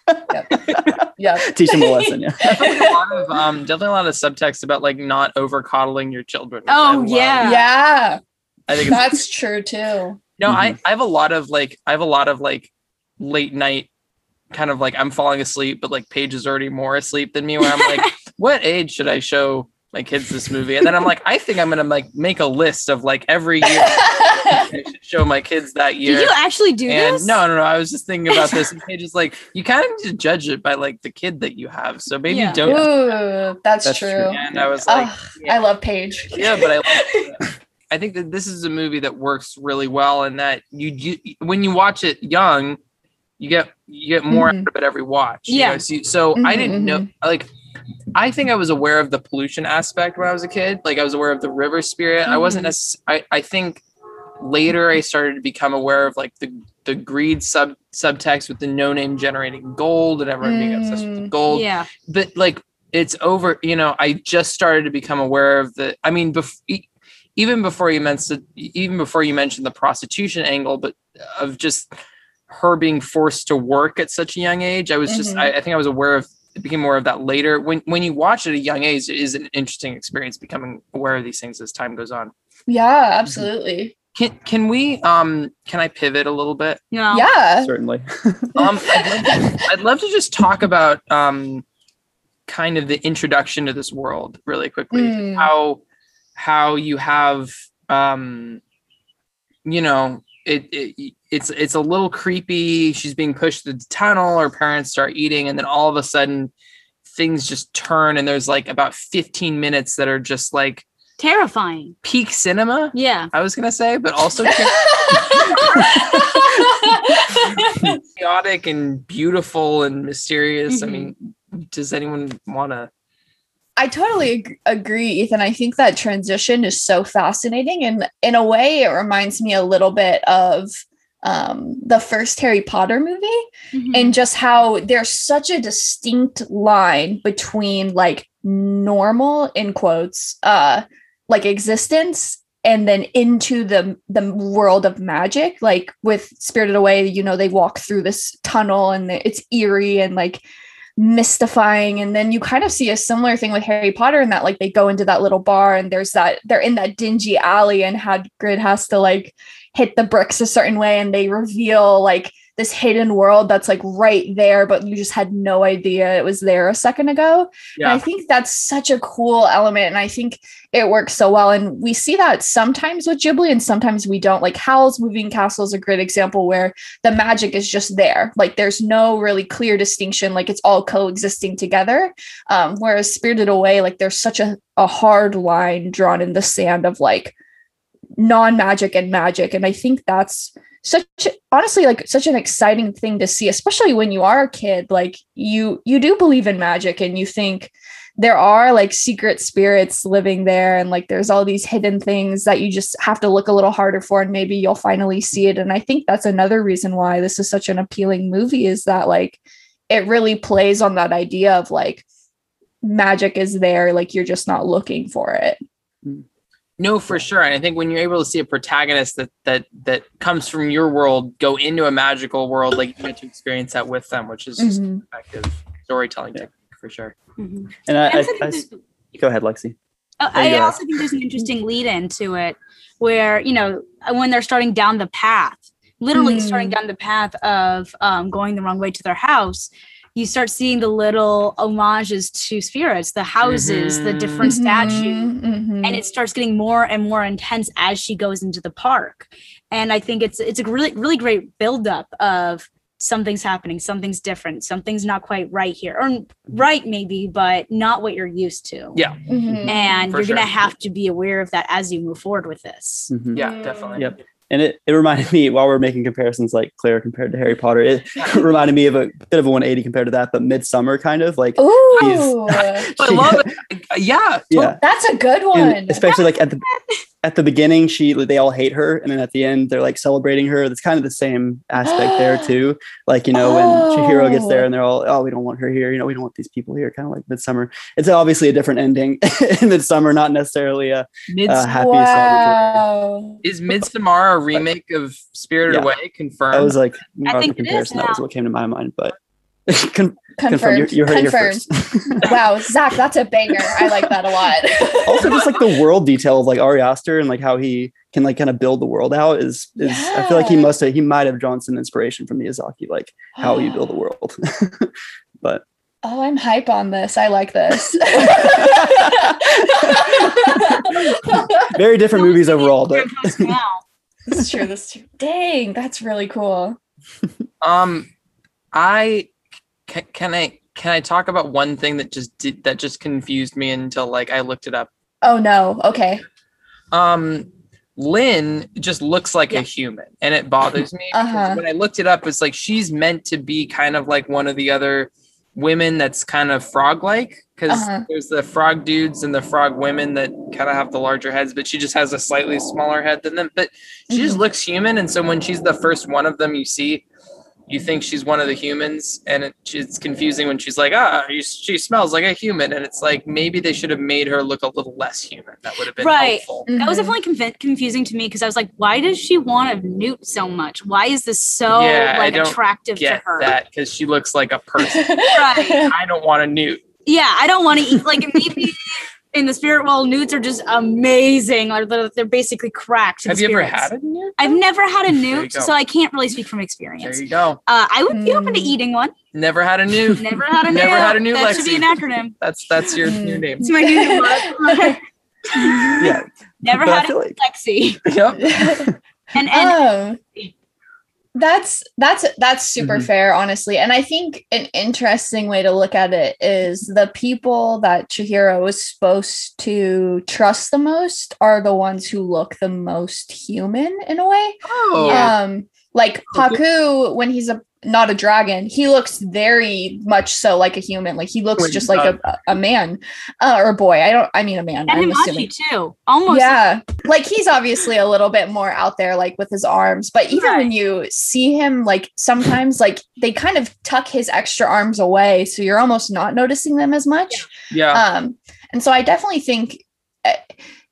K: to meet you.
I: yeah. *laughs*
J: teach them a lesson. Yeah.
H: Definitely a lot of um, definitely a lot of subtext about like not over coddling your children.
K: Oh,
H: I
K: yeah.
I: Yeah.
H: I think
I: That's true too.
H: No, I,
J: Mm-hmm.
H: I have a lot of like I have a lot of like late night kind of like I'm falling asleep, but like Paige is already more asleep than me. Where I'm like, *laughs* what age should I show my kids this movie? And then I'm like, I think I'm gonna like make a list of like every year *laughs* I should show my kids that year.
K: Did you actually do
H: and
K: this?
H: no, no, no. I was just thinking about this, *laughs* and Paige is like, you kind of need to judge it by like the kid that you have. So maybe
K: Yeah.
H: don't.
I: Ooh, that's,
J: That's
I: true.
J: true.
H: And I was like,
I: Ugh, I love Paige.
H: yeah, but I like *laughs* I think that this is a movie that works really well and that you, you when you watch it young, you get you get more
I: Mhm.
H: out of it every watch. you
K: Yeah.
H: know? So, so I
I: Mhm,
H: didn't know like I think I was aware of the pollution aspect when I was a kid. Like I was aware of the river spirit. I wasn't
K: Mhm.
H: necess- I, I think later I started to become aware of like the the greed sub subtext with the no name generating gold and everyone being obsessed with the
I: Mm,
H: gold
K: Yeah.
H: but like it's over you know i just started to become aware of the i mean bef- even before you mentioned even before you mentioned the prostitution angle but of just her being forced to work at such a young age. I was just
I: Mhm.
H: I, I think I was aware of became more of that later. When when you watch at a young age, it is an interesting experience becoming aware of these things as time goes on.
I: Yeah, absolutely.
H: Can can we um can I pivot a little bit?
K: No.
I: Yeah.
J: Certainly. *laughs*
H: Um I'd love, to, I'd love to just talk about um kind of the introduction to this world really quickly.
I: Mm.
H: How how you have um you know it, it it's it's a little creepy. She's being pushed to the tunnel, her parents start eating, and then all of a sudden things just turn and there's like about 15 minutes that are just like
K: Terrifying.
H: peak cinema.
K: Yeah.
H: I was gonna say, but also *laughs* chaotic and beautiful and mysterious. I
I: Mhm.
H: mean, does anyone want to?
I: I totally ag- agree, Ethan. I think that transition is so fascinating. And in a way, it reminds me a little bit of um, the first Harry Potter movie
K: Mm-hmm.
I: and just how there's such a distinct line between like normal, in quotes, uh, like existence and then into the the world of magic like with spirited away you know they walk through this tunnel and it's eerie and like mystifying. And then you kind of see a similar thing with harry potter in that like they go into that little bar and there's that they're in that dingy alley and hagrid has to like hit the bricks a certain way and they reveal like this hidden world that's like right there but you just had no idea it was there a second ago and I think that's such a cool element. And I think it works so well. And we see that sometimes with Ghibli and sometimes we don't. Like Howl's Moving Castle is a great example where the magic is just there. Like there's no really clear distinction. Like it's all coexisting together. Um, whereas Spirited Away, like there's such a, a hard line drawn in the sand of like non-magic and magic. And I think that's such honestly like such an exciting thing to see especially when you are a kid like you you do believe in magic and you think there are like secret spirits living there and like there's all these hidden things that you just have to look a little harder for and maybe you'll finally see it. And i think that's another reason why this is such an appealing movie is that like it really plays on that idea of like magic is there like you're just not looking for it
H: No, for sure. And I think when you're able to see a protagonist that that that comes from your world go into a magical world, like you get to experience that with them, which is just
I: Mhm.
H: effective storytelling technique for sure.
K: Mhm.
J: And I,
K: I
J: I, I- go ahead, Lexi. There you
K: I
J: go.
K: also think there's an interesting lead into it where, you know, when they're starting down the path, literally starting
I: Mm.
K: down the path of um, going the wrong way to their house, you start seeing the little homages to spirits, the houses, the different statues.
I: Mhm, mhm.
K: And it starts getting more and more intense as she goes into the park. And I think it's it's a really, really great buildup of something's happening, something's different, something's not quite right here. Or right maybe, but not what you're used to
H: Yeah.
I: Mhm.
K: and
H: For
K: you're gonna have to be aware of that as you move forward with this.
J: Mhm.
H: Yeah, definitely.
J: Yep. And it, it reminded *laughs* me while we're making comparisons like Claire compared to Harry Potter, it *laughs* reminded me of a bit of a 180 compared to that, but Midsummer kind of like
I: Ooh,
H: I love it. *laughs* Yeah.
J: yeah.
I: that's a good one.
J: And especially like at the at the beginning, she they all hate her, and then at the end they're like celebrating her. That's kind of the same aspect there *gasps* too. Like you know when Chihiro gets there
I: Oh.
J: and they're all oh we don't want her here, you know we don't want these people here. Kind of like Midsummer. It's obviously a different ending *laughs* in Midsummer, not necessarily a,
H: Mids-
J: a happy
I: wow.
H: is midsummer a remake of Spirited
J: Yeah.
H: Away? Confirmed.
J: That was like
K: I
J: more of a
K: think it is
J: comparison. That was what came to my mind, but. *laughs* con- confirm.
I: Confirmed.
J: You, you heard it here
I: Confirmed.
J: first. *laughs*
I: wow, Zach, that's a banger. I like that a lot. *laughs*
J: also just like the world detail of like Ari Aster and like how he can like kind of build the world out is is I feel like he must have he might have drawn some inspiration from Miyazaki like how you build a world. *laughs* but
I: Oh, I'm hype on this. I like this.
J: very different movies overall, but
I: this is true. This is true. Dang, that's really cool.
H: Um, I can, can I can I talk about one thing that just did that just confused me until like I looked it up.
I: Oh no. Okay.
H: Um, Lin just looks like a human, and it bothers me
I: Uh-huh.
H: when I looked it up, it's like she's meant to be kind of like one of the other women that's kind of frog-like because
I: Uh-huh.
H: there's the frog dudes and the frog women that kind of have the larger heads, but she just has a slightly smaller head than them. But she just
I: Mhm.
H: looks human, and so when she's the first one of them you see, you think she's one of the humans, and it, it's confusing when she's like, ah, you, she smells like a human, and it's like maybe they should have made her look a little less human. That would have been
K: Right.
H: helpful.
K: That was definitely conf- confusing to me because I was like, why does she want to Newt so much? Why is this so
H: Yeah, I
K: like
H: don't
K: attractive to
H: Get
K: her?
H: that because she looks like a *laughs* person.
K: Right.
H: I don't want a newt.
K: Yeah, I don't want to eat like *laughs* maybe in the spirit world, newts are just amazing. Or they're, they're basically cracked.
H: Have you ever had a newt?
K: I've never had a
H: There you
K: newt, so I can't really speak from experience.
H: There you go.
K: Uh, I would be open to
I: Mm.
K: eating one.
H: Never had a newt. *laughs*
K: Never had a
H: Never
K: newt.
H: had a newt,
K: That should be an acronym. *laughs*
H: That's that's your
I: Mm.
H: new name.
K: It's my new word. *laughs*
J: Yeah.
K: Never
J: But
K: had a
J: like
K: Lexi.
H: Yep.
K: And and
I: um, that's that's that's super
J: Mhm.
I: fair honestly. And i think an interesting way to look at it is the people that chihiro is supposed to trust the most are the ones who look the most human in a way.
H: Oh,
I: um like haku when he's a not a dragon he looks very much so like a human. Like he looks
H: Wait,
I: just like a, a man. Uh, or a boy. I don't i mean a man
K: and
I: i'm assuming.
K: too. Almost.
I: yeah. Like he's obviously a little bit more out there like with his arms. But even when you see him like sometimes like they kind of tuck his extra arms away so you're almost not noticing them as much.
H: Yeah.
I: um and so i definitely think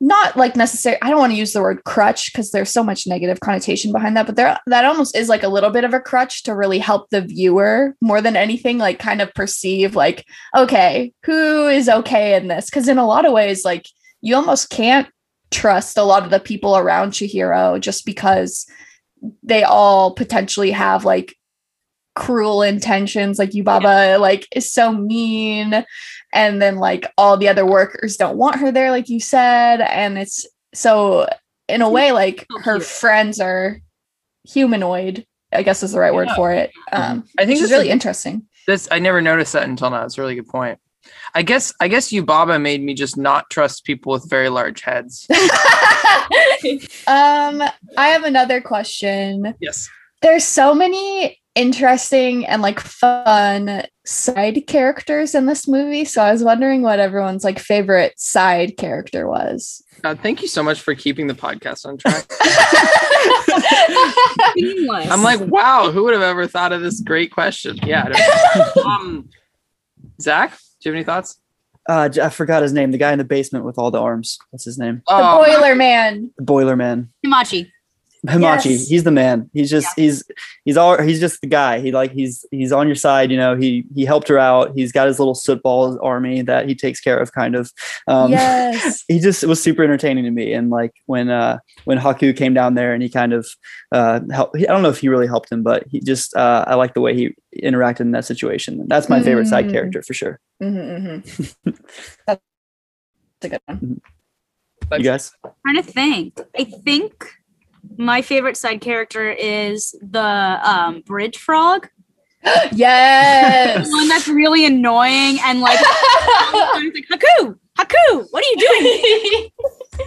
I: not like necessary i don't want to use the word crutch because there's so much negative connotation behind that but there that almost is like a little bit of a crutch to really help the viewer more than anything like kind of perceive like okay who is okay in this? Because in a lot of ways like you almost can't trust a lot of the people around Chihiro just because they all potentially have like cruel intentions like Yubaba like is so mean and then like all the other workers don't want her there like you said and it's so in a way like her friends are humanoid I guess is the right word for it um
H: I think
I: which is really
H: is-
I: interesting
H: This I never noticed that until now. It's a really good point. I guess I guess Yubaba made me just not trust people with very large heads. *laughs* *laughs*
I: um I have another question
H: yes.
I: there's so many interesting and like fun side characters in this movie so i was wondering what everyone's like favorite side character was
H: Uh, thank you so much for keeping the podcast on track. *laughs* I'm like, wow, who would have ever thought of this great question? Yeah. *laughs* Um, Zach, do you have any thoughts?
J: Uh, j- I forgot his name. The guy in the basement with all the arms. What's his name?
I: the
H: Oh,
I: boiler man
J: The Boiler Man.
K: Himachi.
J: Himachi.
I: Yes.
J: He's the man. He's just he's he's all he's just the guy. He like he's he's on your side. You know he he helped her out. He's got his little sootball army that he takes care of. Kind of. Um,
I: yes *laughs*
J: he just it was super entertaining to me and like when uh when haku came down there and he kind of uh helped i don't know if he really helped him but he just uh i like the way he interacted in that situation that's my favorite side
I: Mm.
J: character for sure
I: Mhm, mhm. *laughs* that's a good one
J: you guys
K: trying to think. I think my favorite side character is the um, bridge frog. *gasps*
I: yes
K: The one that's really annoying and like, *laughs* it's like Haku, Haku, what are you doing? *laughs*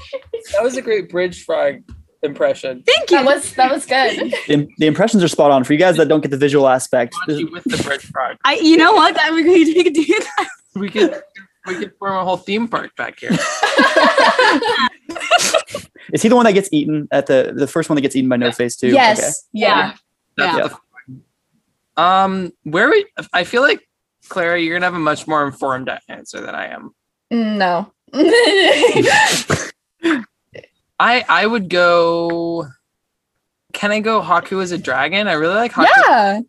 H: that was a great bridge frog impression.
K: Thank you.
I: that was that was good *laughs*
J: the, the impressions are spot on for you guys that don't get the visual aspect this-
H: With the bridge frog,
K: I, you know what? That we could, we could do that.
H: we could we could form a whole theme park back here.
J: Is he the one that gets eaten at the the first one that gets eaten by no face too
I: yes yeah
H: That's
K: Yeah.
H: the- um, where we? I feel like Clara, you're gonna have a much more informed answer than I am.
I: no *laughs*
H: I I would go. Can I go Haku as a dragon? I really like Haku.
I: yeah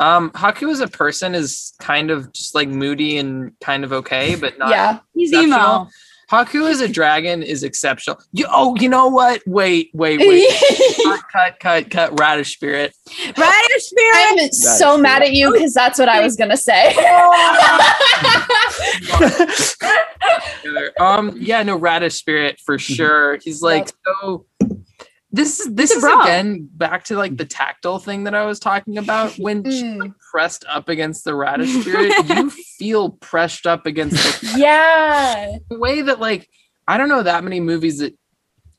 H: Um, Haku as a person is kind of just like moody and kind of okay, but not.
I: yeah
K: He's
H: Exceptional.
K: emo.
H: Haku as a dragon is exceptional. You, oh, you know what? Wait, wait, wait. *laughs* cut, cut, cut, cut. Radish spirit.
K: Radish spirit.
I: i'm so
J: true.
I: mad at you because that's what i was gonna say *laughs* *laughs*
H: um, yeah, no, radish spirit for sure. He's like so. This is this is again back to like the tactile thing that I was talking about. When *laughs* she's
I: Mm.
H: like pressed up against the radish *laughs* spirit, you feel pressed up against the *laughs*
I: yeah
H: the way that like I don't know that many movies that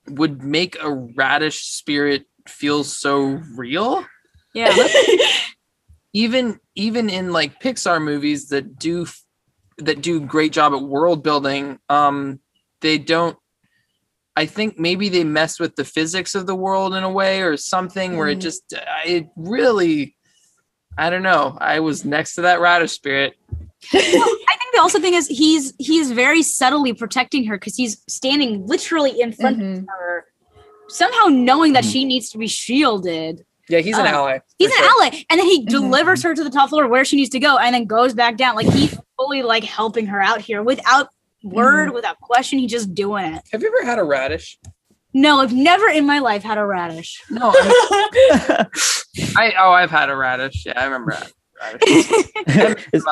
H: would make a radish spirit feel so real.
K: Yeah.
H: Even even in like Pixar movies that do that do great job at world building, um, they don't I think maybe they messed with the physics of the world in a way or something where it
I: Mhm.
H: just it really I don't know. I was next to that radish spirit.
K: I think the also thing is he's he's very subtly protecting her because he's standing literally in front
I: Mhm.
K: of her, somehow knowing that she needs to be shielded.
H: Yeah, he's an
K: Oh.
H: ally.
K: He's
H: for
K: an ally, and then he
I: Mhm.
K: delivers her to the top floor where she needs to go, and then goes back down. Like he's fully like helping her out here without word, without question. He's just doing it.
H: Have you ever had a radish?
K: No, I've never in my life had a radish. *laughs*
H: No. I, mean, *laughs* I oh, I've had a radish. Yeah, I remember radish. *laughs*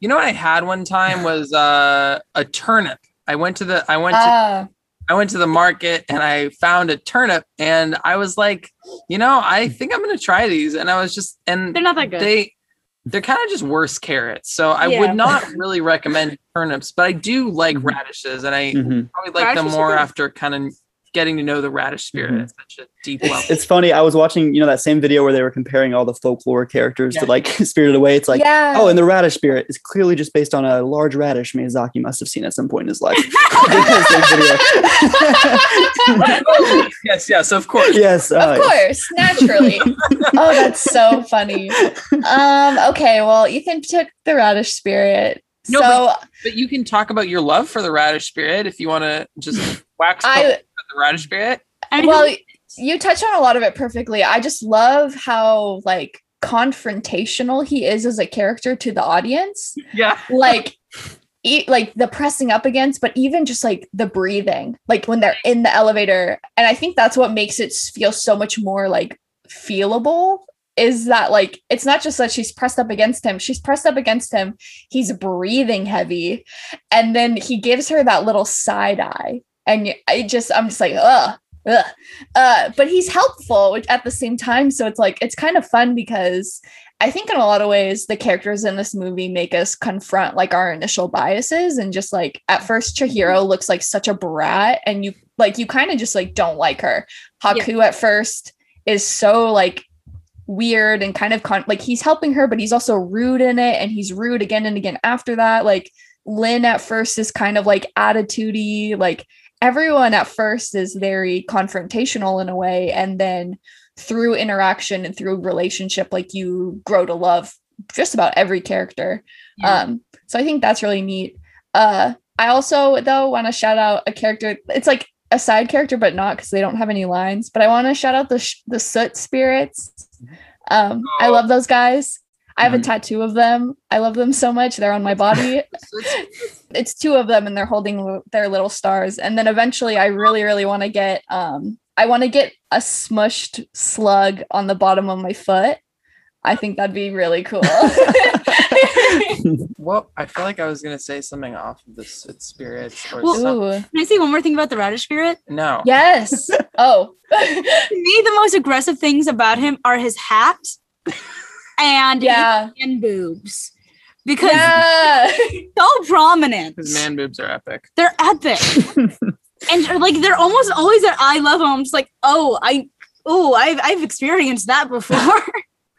H: You know what I had one time was uh, a turnip. I went to the I went to
I: Ah,
H: I went to the market and I found a turnip and I was like, you know, I think I'm gonna try these. And I was just and
K: They're not that good.
H: they they're kind of just worse carrots. So I
K: Yeah.
H: would not really recommend turnips, but I do like
J: Mhm.
H: radishes and I
J: Mhm.
H: probably like them
K: Radishes are
H: more after kind of getting to know the radish spirit
J: Mhm.
H: at such a deep level.
J: It's, it's funny. I was watching, you know, that same video where they were comparing all the folklore characters
H: Yeah.
J: to like *laughs* Spirited Away. It's like,
I: yeah.
J: oh, and the radish spirit is clearly just based on a large radish Miyazaki must have seen at some point in his life. *laughs* *laughs*
H: Yes, yes, of course.
J: yes, uh,
I: of course, naturally. oh, that's so funny. Um, okay, well, Ethan took the radish spirit.
H: No,
I: so
H: But you can talk about your love for the radish spirit if you want to just wax
I: I
H: poetic with the radish spirit.
K: And
I: well, you touched on a lot of it perfectly. I just love how like confrontational he is as a character to the audience.
H: Yeah.
I: Like e- like the pressing up against, but even just like the breathing, like when they're in the elevator. And I think that's what makes it feel so much more like feelable is that like it's not just that she's pressed up against him she's pressed up against him he's breathing heavy and then he gives her that little side eye and I just i'm just like ugh, ugh. Uh, but he's helpful which at the same time so it's like it's kind of fun because i think in a lot of ways the characters in this movie make us confront like our initial biases and just like at first chihiro looks like such a brat and you like you kind of just like don't like her. Haku at first is so like weird and kind of con- like he's helping her but he's also rude in it and he's rude again and again after that. Like lin at first is kind of like attitudey like everyone at first is very confrontational in a way and then through interaction and through relationship like you grow to love just about every character.
K: Yeah.
I: um so i think that's really neat. Uh i also though want to shout out a character it's like a side character but not because they don't have any lines but i want to shout out the sh- the soot spirits. Um i love those guys i have a tattoo of them. I love them so much. They're on my body. *laughs* It's two of them and they're holding their little stars. And then eventually i really really want to get um i want to get a smushed slug on the bottom of my foot. I think that'd be really cool. *laughs*
H: Well, I feel like I was gonna say something off of this it's spirits or
K: Well-
H: something.
K: Can I say one more thing about the radish spirit?
H: No.
I: yes. *laughs* Oh.
K: To me, the most aggressive things about him are his hat and
I: yeah
K: his man boobs. Because
I: yeah *laughs*
K: so prominent.
H: His man boobs are epic.
K: They're epic. *laughs* and like they're almost always at eye level. I'm just like, oh, I oh, I've I've experienced that before. *laughs*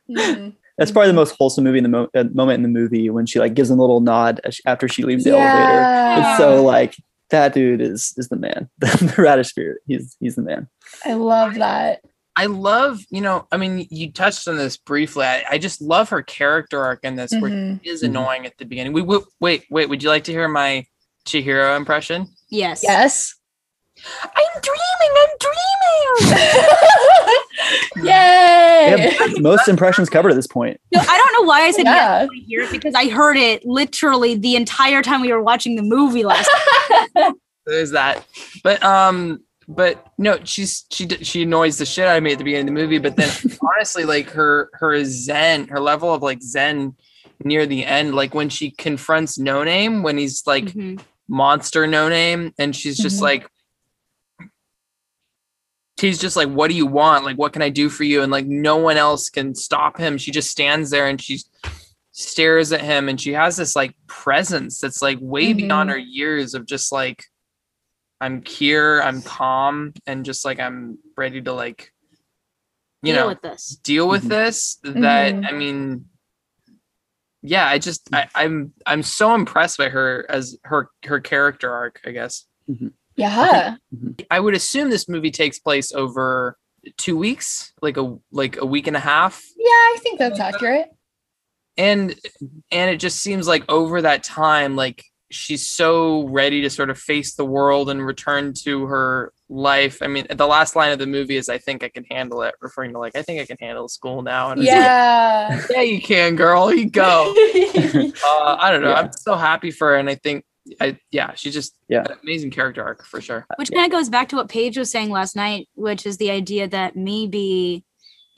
I: Mhm.
J: That's probably the most wholesome movie in the mo- uh, moment in the movie when she like gives him a little nod as she- after she leaves the elevator. It's so like that dude is is the man. the radish spirit. He's he's the man.
I: i love that
H: I love, you know, I mean, you touched on this briefly. I, I just love her character arc in this, where
I: Mhm.
H: she is
J: Mhm.
H: annoying at the beginning. We, we wait, wait. Would you like to hear my Chihiro impression?
K: yes.
I: yes
K: I'm dreaming. I'm dreaming. *laughs* *laughs*
I: Yay
J: have most impressions covered at this point.
K: No, I don't know why I said
I: Yeah.
K: yes to because I heard it literally the entire time we were watching the movie last. *laughs*
H: There's that. But um, but no, she's she she annoys the shit out of me at the beginning of the movie. But then *laughs* honestly, like her her zen, her level of like zen near the end, like when she confronts No Name when he's like
K: Mhm.
H: monster No Name, and she's just
I: Mhm.
H: like. He's just like, what do you want? Like, what can I do for you? And like, no one else can stop him. She just stands there and she stares at him, and she has this like presence that's like way beyond
I: Mhm.
H: her years of just like, I'm here, I'm calm, and just like I'm ready to like, you
K: Deal
H: know,
K: with this.
H: deal with
J: Mhm.
H: this. That
I: Mhm.
H: I mean, yeah, I just I, I'm I'm so impressed by her as her her character arc. I guess.
I: Yeah.
H: I would assume this movie takes place over two weeks, like a like a week and a half.
I: Yeah, I think that's accurate.
H: And and it just seems like over that time, like she's so ready to sort of face the world and return to her life. I mean, the last line of the movie is "I think I can handle it," referring to like I think I can handle school now. And it's like,
I: Yeah.
H: yeah, you can, girl. You go. *laughs* uh, I don't know.
J: Yeah.
H: I'm so happy for her, and I think, I yeah, she's just
J: Yeah.
H: an amazing character arc for sure.
K: which kind of goes back to what Paige was saying last night, which is the idea that maybe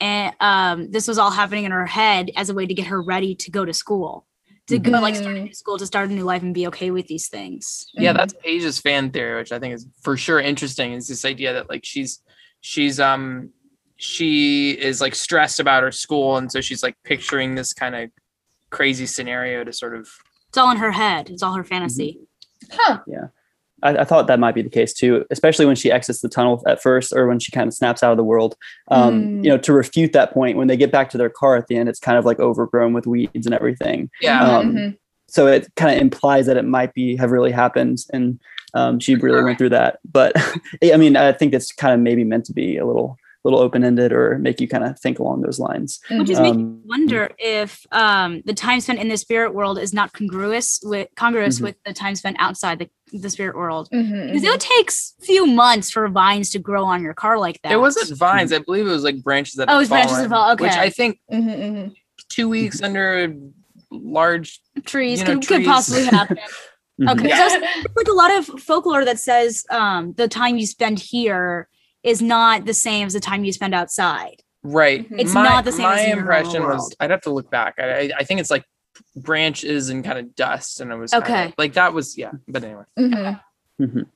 K: and um, this was all happening in her head as a way to get her ready to go to school, to go like start a mm-hmm. new school, to start a new life and be okay with these things.
H: Yeah, mm-hmm. that's Paige's fan theory, which I think is for sure interesting. Is this idea that like she's she's um she is like stressed about her school, and so she's like picturing this kind of crazy scenario to sort of
K: It's all in her head. It's all her mm-hmm. fantasy.
I: Huh.
J: I, I thought that might be the case too, especially when she exits the tunnel at first, or when she kind of snaps out of the world. Um,
I: Mm.
J: You know, to refute that point, when they get back to their car at the end, it's kind of like overgrown with weeds and everything.
H: yeah.
J: Um,
I: Mhm.
J: So it kind of implies that it might be have really happened, and um, she really went through that. But *laughs* I mean, I think it's kind of maybe meant to be a little little open ended or make you kind of think along those lines.
K: Which is
I: Mhm.
K: making me
J: Um,
K: wonder if um, the time spent in the spirit world is not congruous with congruous
J: Mhm.
K: with the time spent outside the, the spirit world.
I: Mhm,
K: Because
I: mhm.
K: it takes few months for vines to grow on your car like that.
H: It wasn't vines. I believe it was like branches that.
K: Oh, it was branches
H: fallen,
K: that fell,
H: Which
K: okay.
H: I think
I: Mhm, mhm.
H: two weeks under large.
K: trees,
H: you know,
K: could, could possibly happen. *laughs* Okay, so like a lot of folklore that says um, the time you spend here is not the same as the time you spend outside.
H: Right.
I: Mhm.
K: It's
H: my,
K: not the same
H: My
K: as in your real
H: impression was. I'd have to look back. I, I, I think it's like branches and kind of dust, and it was kinda-
K: Okay.
H: like that was yeah. But anyway,
I: Mhm.
J: Mhm.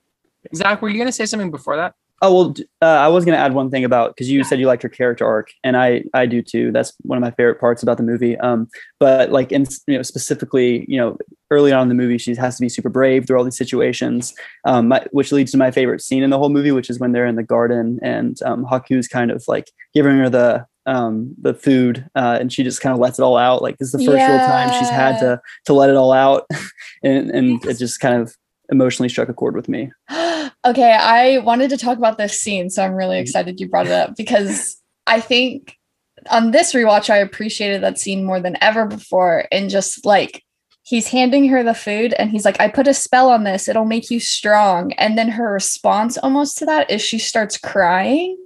H: Zach, were you gonna say something before that?
J: Oh well, uh, I was going to add one thing about because you said you liked her character arc, and I I do too. That's one of my favorite parts about the movie. Um, but like in you know specifically, you know, early on in the movie, she has to be super brave through all these situations, um, my, which leads to my favorite scene in the whole movie, which is when they're in the garden and um, Haku's kind of like giving her the um the food uh and she just kind of lets it all out like this is the first real time she's had to to let it all out. *laughs* And and it just kind of emotionally struck a chord with me. *gasps*
I: Okay, I wanted to talk about this scene, so I'm really excited you brought it up because I think on this rewatch, I appreciated that scene more than ever before. And just like he's handing her the food, and he's like, I put a spell on this, it'll make you strong. And then her response almost to that is she starts crying.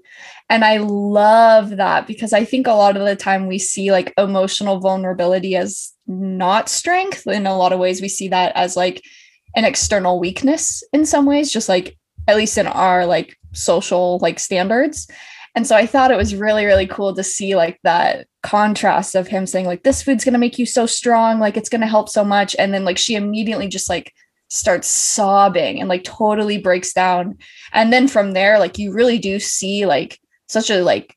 I: And I love that because I think a lot of the time we see like emotional vulnerability as not strength. In a lot of ways, we see that as like an external weakness in some ways, just like at least in our like social like standards. And so I thought it was really, really cool to see like that contrast of him saying, like, this food's gonna make you so strong, like it's gonna help so much. And then like she immediately just like starts sobbing and like totally breaks down. And then from there, like you really do see like such a like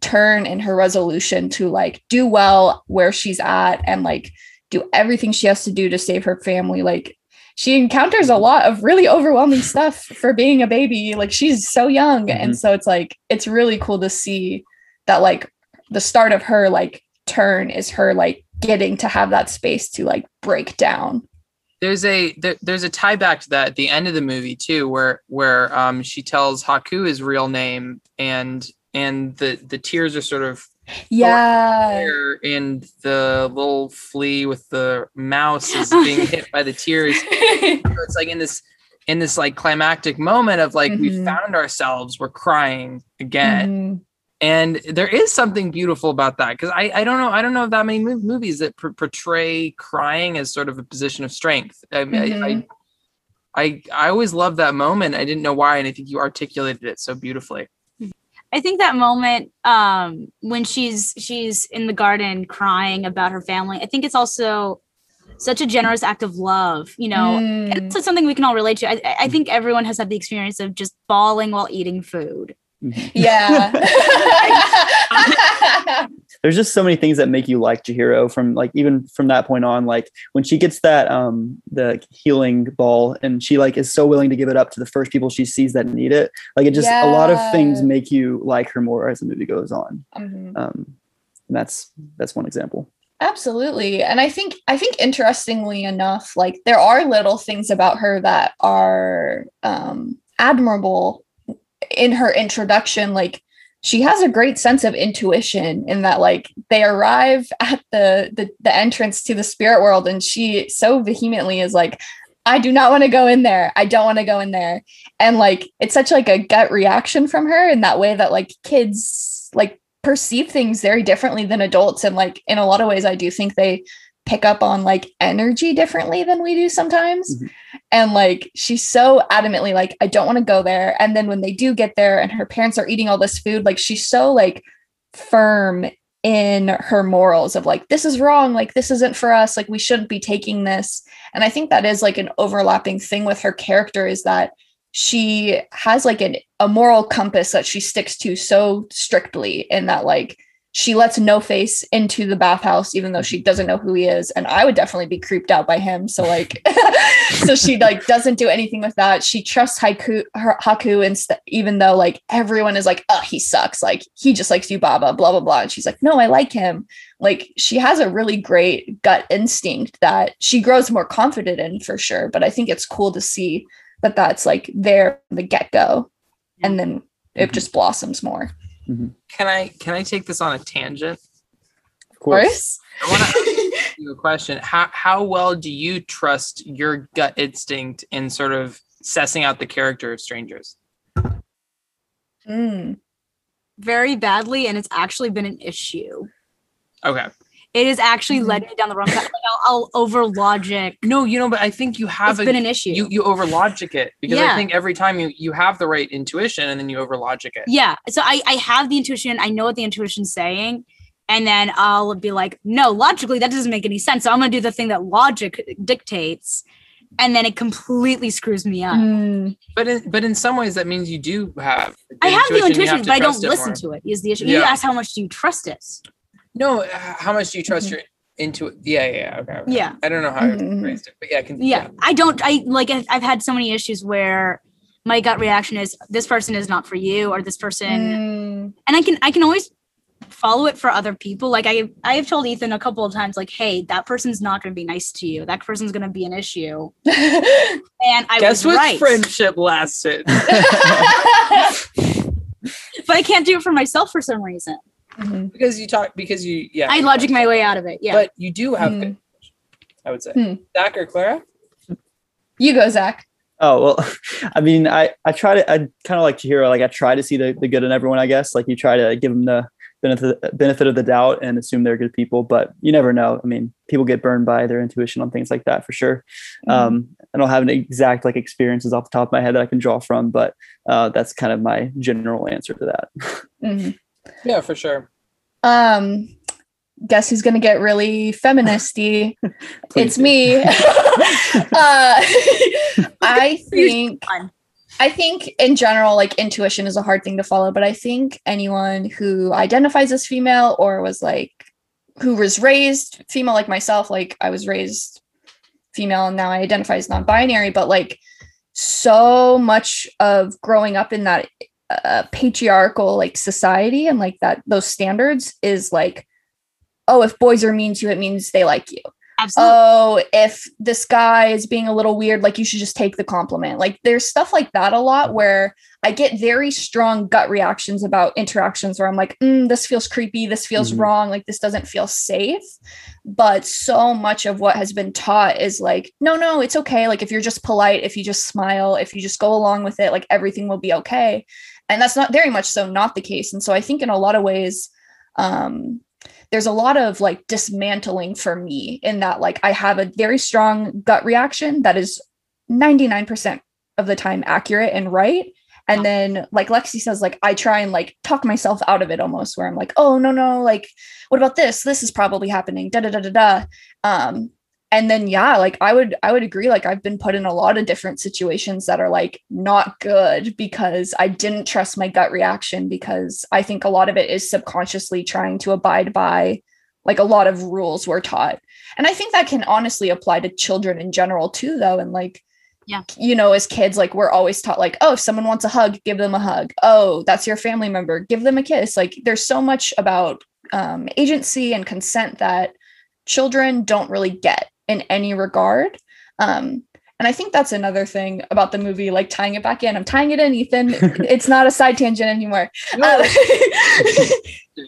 I: turn in her resolution to like do well where she's at and like do everything she has to do to save her family. Like she encounters a lot of really overwhelming stuff for being a baby. Like she's so young. And
J: Mhm.
I: so it's like, it's really cool to see that like the start of her like turn is her like getting to have that space to like break down.
H: There's a there, there's a tie back to that at the end of the movie too, where where um she tells Haku his real name and and the the tears are sort of
I: Yeah.
H: and the little flea with the mouse is being hit by the tears. *laughs* So it's like in this in this like climactic moment of like we
I: Mhm.
H: found ourselves, we're crying again.
I: Mhm.
H: and there is something beautiful about that because I, I don't know I don't know that many mov- movies that pr- portray crying as sort of a position of strength. I, mean, I, I. I I always loved that moment. I didn't know why, and I think you articulated it so beautifully.
K: I think that moment um, when she's she's in the garden crying about her family. I think it's also such a generous act of love. You know,
I: Mm.
K: It's something we can all relate to. I, I think everyone has had the experience of just bawling while eating food.
I: Yeah. *laughs* *laughs*
J: there's just so many things that make you like Chihiro from like even from that point on like when she gets that um the healing ball and she like is so willing to give it up to the first people she sees that need it like it just a lot of things make you like her more as the movie goes on
I: Mhm.
J: um and that's that's one example
I: Absolutely. And I think I think interestingly enough, like there are little things about her that are um admirable in her introduction like she has a great sense of intuition in that like they arrive at the the, the entrance to the spirit world and she so vehemently is like I do not want to go in there. I don't want to go in there. And like it's such like a gut reaction from her in that way that like kids like perceive things very differently than adults and like in a lot of ways I do think they pick up on like energy differently than we do sometimes.
J: Mhm.
I: And like she's so adamantly like I don't want to go there and then when they do get there and her parents are eating all this food like she's so like firm in her morals of like this is wrong like this isn't for us like we shouldn't be taking this and i think that is like an overlapping thing with her character is that she has like an, a moral compass that she sticks to so strictly in that like she lets no face into the bathhouse even though she doesn't know who he is. And i would definitely be creeped out by him. So like *laughs* so she like doesn't do anything with that. She trusts haiku her haku and st- even though like everyone is like oh he sucks. Like he just likes Yubaba blah blah blah. And she's like no i like him. Like she has a really great gut instinct that she grows more confident in for sure. But i think it's cool to see that that's like there from the get-go. And then it
J: Mhm.
I: just blossoms more
H: Can I can I take this on a tangent?
J: Of course.
H: I want to *laughs* ask you a question. How how well do you trust your gut instinct in sort of sussing out the character of strangers?
I: Mm.
K: very badly, and it's actually been an issue.
H: Okay.
K: It has actually
I: Mhm.
K: led me down the wrong path. Like I'll, I'll over logic.
H: No, you know, but I think you have
K: It's
H: a,
K: been an issue.
H: you you over logic it because I think every time you you have the right intuition and then you over logic it.
K: yeah. So I, I have the intuition. I know what the intuition's saying. And then I'll be like, no, logically, that doesn't make any sense. So I'm going to do the thing that logic dictates. And then it completely screws me up.
I: Mm.
H: But in but in some ways that means you do have.
K: I have the intuition, but I don't listen
H: more.
K: to it. Is the issue? You ask how much do you trust it?
H: No, how much do you trust your into? Yeah, yeah, yeah, okay, okay.
K: Yeah.
H: I don't know how
I: Mhm.
H: I phrased it, but yeah, I can,
K: Yeah, I don't. I like. I've I've had so many issues where my gut reaction is this person is not for you, or this person,
I: Mm.
K: and I can I can always follow it for other people. Like I I have told Ethan a couple of times, like, hey, that person's not going to be nice to you. That person's going to be an issue, *laughs* and I
H: Guess
K: was
H: what
K: right.
H: friendship lasted? *laughs*
K: but I can't do it for myself for some reason.
I: Mhm.
H: because you talk because you yeah.
K: I logic my way out of it. Yeah.
H: But you do have
I: Hmm.
H: good I would say.
I: Hmm.
H: Zach or Clara?
I: You go, Zach.
J: Oh well, *laughs* I mean, I I try to I kind of like to hear like I try to see the, the good in everyone. I guess like you try to give them the benefit benefit of the doubt and assume they're good people, but you never know. I mean, people get burned by their intuition on things like that for sure. Um, I don't have an exact like experiences off the top of my head that I can draw from, but uh, that's kind of my general answer to that. *laughs*
I: Mhm.
H: Yeah, for sure.
I: Um, guess who's gonna get really feministy? *laughs* It's me. *laughs* uh, *laughs* I think I think in general, like intuition is a hard thing to follow, but I think anyone who identifies as female or was like who was raised female like myself, like I was raised female and now I identify as non-binary, but like so much of growing up in that uh, patriarchal like society and like that those standards is like oh if boys are mean to you it means they like you
K: Absolutely.
I: oh, if this guy is being a little weird, like you should just take the compliment. Like there's stuff like that a lot where I get very strong gut reactions about interactions where I'm like, mm, this feels creepy, this feels
J: Mhm.
I: wrong, like this doesn't feel safe. But so much of what has been taught is like, no, no, it's okay. Like if you're just polite, if you just smile, if you just go along with it, like everything will be okay. And that's not very much so not the case. And so I think in a lot of ways, um, there's a lot of like dismantling for me in that like I have a very strong gut reaction that is 99% of the time accurate and right. And then like Lexi says, like I try and like talk myself out of it almost where I'm like, oh no, no, like what about this? This is probably happening. Da da da da da. Um, and then yeah, like I would I would agree, like I've been put in a lot of different situations that are like not good because I didn't trust my gut reaction because I think a lot of it is subconsciously trying to abide by like a lot of rules we're taught. And I think that can honestly apply to children in general too, though. And like,
K: Yeah.
I: you know, as kids, like we're always taught, like, oh, if someone wants a hug, give them a hug. Oh, that's your family member, give them a kiss. Like, there's so much about um, agency and consent that children don't really get in any regard. Um, and I think that's another thing about the movie, like tying it back in. I'm tying it in, Ethan. *laughs* it's not a side tangent anymore. Uh,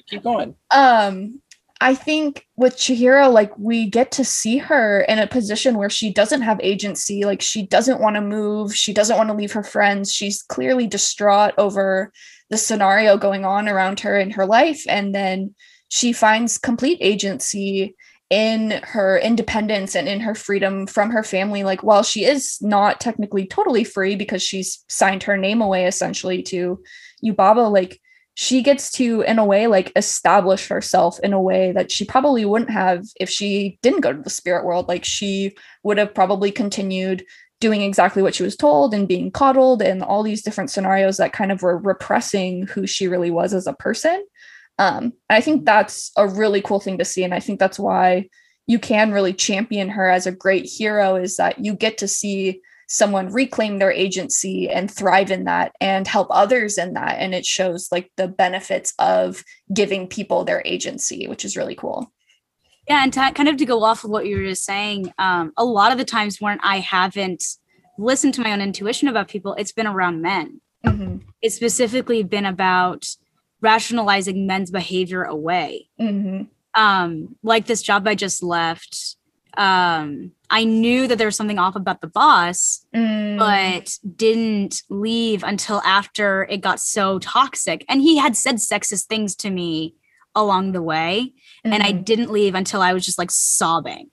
H: Keep going. *laughs*
I: um i think with chihiro like we get to see her in a position where she doesn't have agency like she doesn't want to move she doesn't want to leave her friends she's clearly distraught over the scenario going on around her in her life and then she finds complete agency in her independence and in her freedom from her family like while she is not technically totally free because she's signed her name away essentially to Yubaba like she gets to in a way like establish herself in a way that she probably wouldn't have if she didn't go to the spirit world. Like she would have probably continued doing exactly what she was told and being coddled and all these different scenarios that kind of were repressing who she really was as a person um and i think that's a really cool thing to see and i think that's why you can really champion her as a great hero is that you get to see someone reclaim their agency and thrive in that and help others in that and it shows like the benefits of giving people their agency which is really cool
K: Yeah, and to, kind of to go off of what you were just saying, um, a lot of the times when I haven't listened to my own intuition about people, it's been around men.
I: Mhm,
K: It's specifically been about rationalizing men's behavior away.
I: mhm,
K: Um, like this job I just left, um, I knew that there was something off about the boss,
I: mm,
K: but didn't leave until after it got so toxic. And he had said sexist things to me along the way, and I
I: mhm.
K: didn't leave until I was just like sobbing.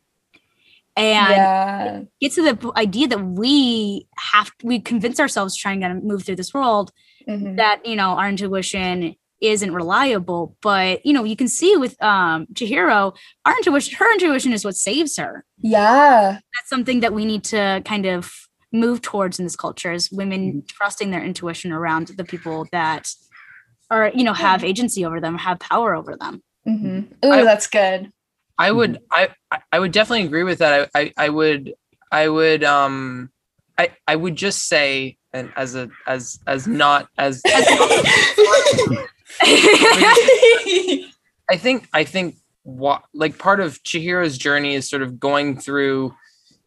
K: And
I: yeah
K: get to the idea that we have we convince ourselves trying to move through this world
I: mhm,
K: that you know our intuition isn't reliable but you know you can see with um Chihiro our intuition her intuition is what saves her.
I: Yeah.
K: That's something that we need to kind of move towards in this culture is women trusting their intuition around the people that are you know have agency over them have power over them.
I: Mhm. Ooh,
H: I-
I: that's good.
H: I would I I- I would definitely agree with that. I, I I would I would um I I would just say and as a as as not as *laughs* *laughs* I think I think what like part of Chihiro's journey is sort of going through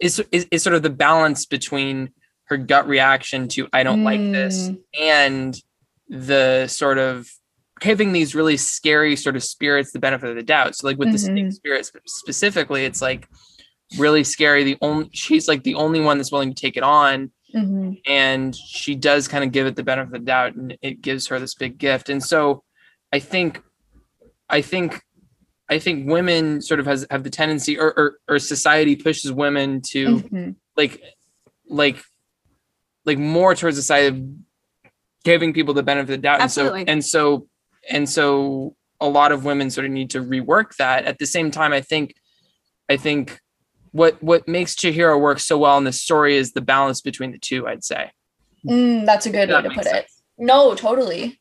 H: is, is is sort of the balance between her gut reaction to I don't like this
I: Mm.
H: and the sort of giving these really scary sort of spirits the benefit of the doubt. So like with the snake
I: Mhm.
H: spirit specifically, it's like really scary. The only she's like the only one that's willing to take it on
I: Mhm,
H: and she does kind of give it the benefit of the doubt and it gives her this big gift and so i think i think i think women sort of has have the tendency or or, or society pushes women to
I: mhm.
H: like like like more towards the side of giving people the benefit of the doubt
K: Absolutely.
H: and so and so and so a lot of women sort of need to rework that at the same time i think i think what what makes Chihiro work so well in this story is the balance between the two i'd say
I: Mm, that's a good way to
H: makes
I: put it no totally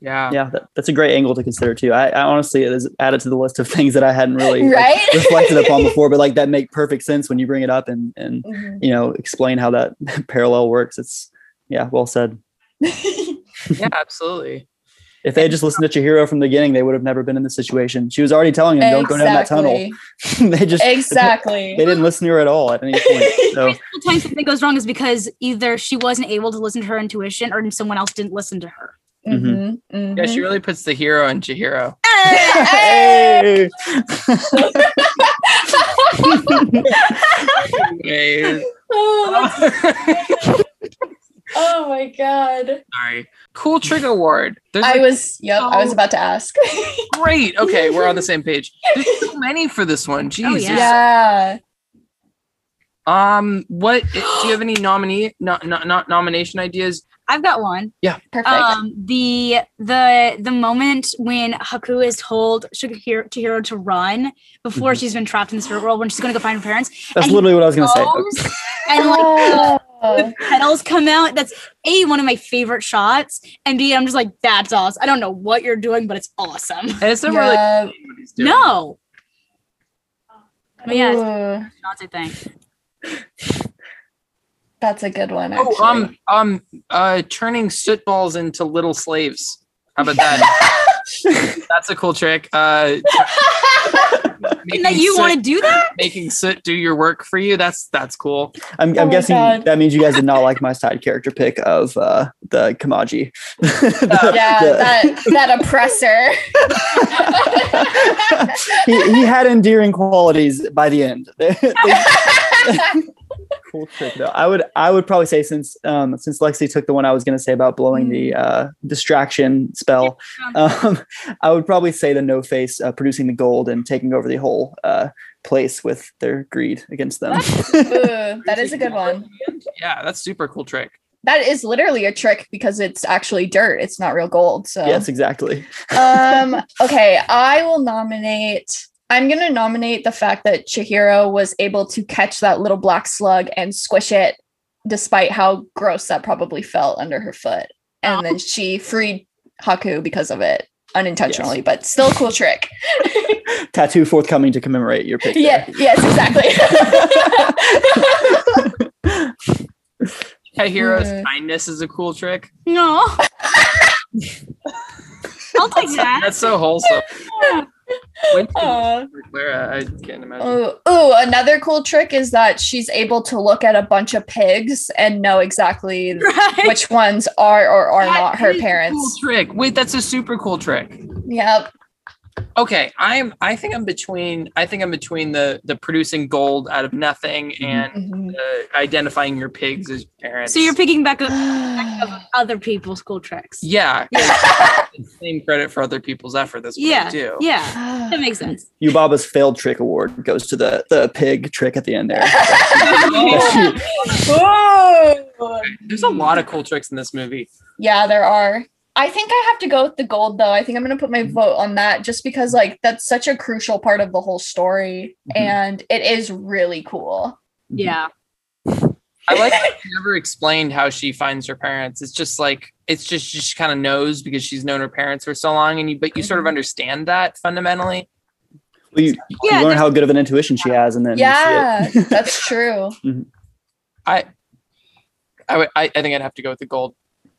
H: yeah
J: Yeah, that, that's a great angle to consider too. I, I honestly it is added to the list of things that I hadn't really like, *laughs* reflected upon *laughs* before, but like that make perfect sense when you bring it up and and
I: Mhm.
J: you know explain how that *laughs* parallel works. It's yeah, well said.
H: yeah absolutely
J: If they had just listened to Chihiro from the beginning, they would have never been in this situation. She was already telling him, "Don't go down that tunnel." *laughs* They just
I: exactly
J: they didn't listen to her at all at any point. *laughs* So
K: Every time something goes wrong is because either she wasn't able to listen to her intuition or someone else didn't listen to her.
I: Mhm,
H: yeah she really puts the hero in Chihiro
I: Hey!
H: Hey, *laughs*
I: oh, that's- oh my god.
H: Sorry. Cool trick award there's
I: i
H: like,
I: was yep i was about to ask. *laughs*
H: Great. Okay we're on the same page. There's so many for this one. *laughs* Jesus.
K: Oh,
H: there's-
I: yeah.
H: Um what do you have any nominee not not not nomination ideas?
K: I've got one. Yeah.
I: Perfect.
K: Um, the the the moment when Haku is told Chihiro, Chihiro to run before
J: Mhm.
K: she's been trapped in the spirit world when she's going to go find her parents,
J: that's literally what I was gonna say.
K: and like *laughs* the,
I: Oh.
K: the petals come out. That's a one of my favorite shots, and b I'm just like that's awesome. I don't know what you're doing, but it's awesome.
H: and it's never really
I: Yeah.
H: what he's doing.
K: No. But yeah, it's shots, I think. *laughs*
I: that's a good one
H: oh
I: actually.
H: um um uh turning soot balls into little slaves how about that *laughs* that's a cool trick uh *laughs*
K: And that you want to do that?
H: making soot do your work for you. That's that's cool.
J: I'm,
I: Oh
J: I'm
I: my
J: guessing
I: God.
J: that means you guys did not like my side character pick of uh, the Kamaji. *laughs* The-
I: yeah,
J: the-
I: that that oppressor. *laughs*
J: he, he had endearing qualities by the end. *laughs* They- they- cool trick though. I would I would probably say since um since Lexi took the one I was gonna say about blowing the uh distraction spell, um *laughs* I would probably say the no face uh, producing the gold and taking over the whole uh place with their greed against them.
I: Ooh, *laughs* that is a good one.
H: Yeah, that's super cool trick.
I: That is literally a trick because it's actually dirt. It's not real gold. So
J: yes, exactly.
I: um *laughs* okay i will nominate i'm going to nominate the fact that chihiro was able to catch that little black slug and squish it despite how gross that probably felt under her foot and then she freed haku because of it unintentionally but still a cool trick *laughs*
J: Tattoo forthcoming to commemorate your pick.
I: yeah yes exactly *laughs*
H: Hiro's
I: Mm.
H: kindness is a cool trick.
K: No. *laughs* I'll take that.
H: That's so wholesome. For uh, Clara, I can't imagine.
I: Ooh, ooh, another cool trick is that she's able to look at a bunch of pigs and know exactly *laughs*
K: Right.
I: which ones are or are
H: That
I: not her parents.
H: Cool trick. Wait, that's a super cool trick.
I: Yep.
H: Okay, I'm. I think I'm between. I think I'm between the the producing gold out of nothing and
I: Mhm.
H: uh, identifying your pigs as parents.
K: So you're picking back up *sighs* of other people's cool tricks.
H: yeah. Same credit for other people's effort. That's what
K: Yeah.
H: I do.
K: Yeah. *sighs* That makes sense.
J: Yubaba's failed trick award goes to the the pig trick at the end there. *laughs* *laughs*
H: There's a lot of cool tricks in this movie.
I: Yeah, there are. I think I have to go with the gold though. I think I'm gonna put my vote on that just because like that's such a crucial part of the whole story
J: Mhm.
I: and it is really cool.
K: Yeah.
H: I like that she never explained how she finds her parents. It's just like it's just she kind of knows because she's known her parents for so long, and you but you sort of understand that fundamentally.
J: Well, you,
K: Yeah,
J: you learn how good of an intuition she has, and then you see
I: Yeah,
J: it. *laughs*
I: that's true.
H: I I would I, I think I'd have to go with the gold.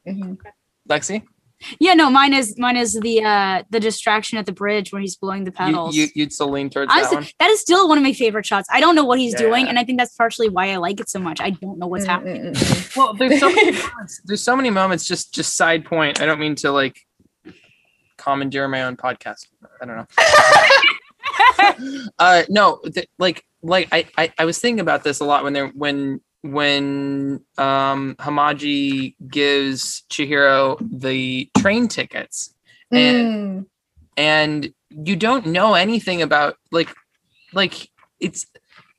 I: Mhm.
H: Lexi,
K: Yeah, no, mine is mine is the uh the distraction at the bridge when he's blowing the
H: you,
K: petals.
H: you you'd still lean towards that one.
K: that is still one of my favorite shots. I don't know what he's doing, and I think that's partially why I like it so much. I don't know what's happening.
I: Mm, mm, mm,
H: Well, there's so many *laughs* moments. There's so many moments. Just just side point. I don't mean to like commandeer my own podcast. I don't know. *laughs* uh no th- like like I, I i was thinking about this a lot when they're when when um kamaji gives chihiro the train tickets and
I: Mm.
H: and you don't know anything about like like it's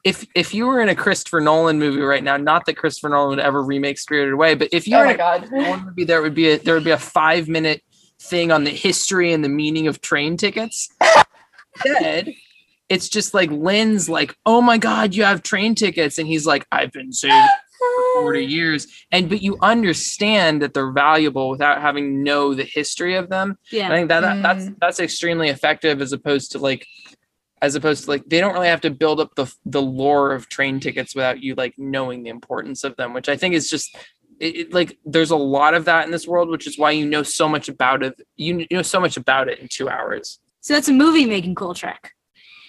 H: if if you were in a christopher nolan movie right now not that christopher nolan would ever remake spirited away but if you
I: Oh
H: were
I: my
H: in a
I: god.
H: would be there would be a there would be a five minute thing on the history and the meaning of train tickets. *laughs* Instead, it's just like Lin's like, oh my god, you have train tickets, and he's like, I've been saved for 40 *laughs* years. And but you understand that they're valuable without having know the history of them.
K: Yeah.
H: I think that, that that's
I: Mm.
H: that's extremely effective as opposed to like as opposed to like they don't really have to build up the the lore of train tickets without you like knowing the importance of them, which I think is just it, it- like there's a lot of that in this world, which is why you know so much about it. You, you know so much about it in two hours.
K: So that's a movie making cool trick.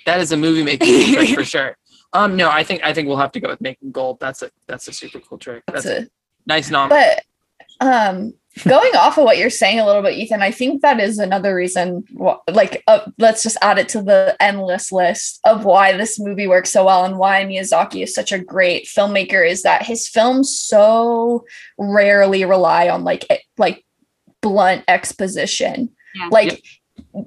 H: That is a movie making trick for *laughs* sure. Um, no, I think I think we'll have to go with making gold. That's a that's a super cool trick. That's
I: That's
H: a nice nom.
I: But um going off of what you're saying a little bit ethan i think that is another reason wh- like uh, let's just add it to the endless list of why this movie works so well and why miyazaki is such a great filmmaker is that his films so rarely rely on like like blunt exposition
K: Yeah.
I: like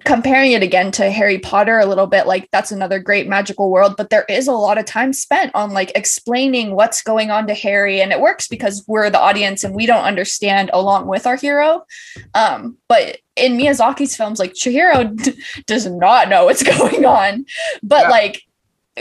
I: comparing it again to Harry Potter a little bit, like that's another great magical world, but there is a lot of time spent on like explaining what's going on to Harry, and it works because we're the audience and we don't understand along with our hero. Um, but in Miyazaki's films, like Chihiro *laughs* d- does not know what's *laughs* going on, but
H: Yeah.
I: like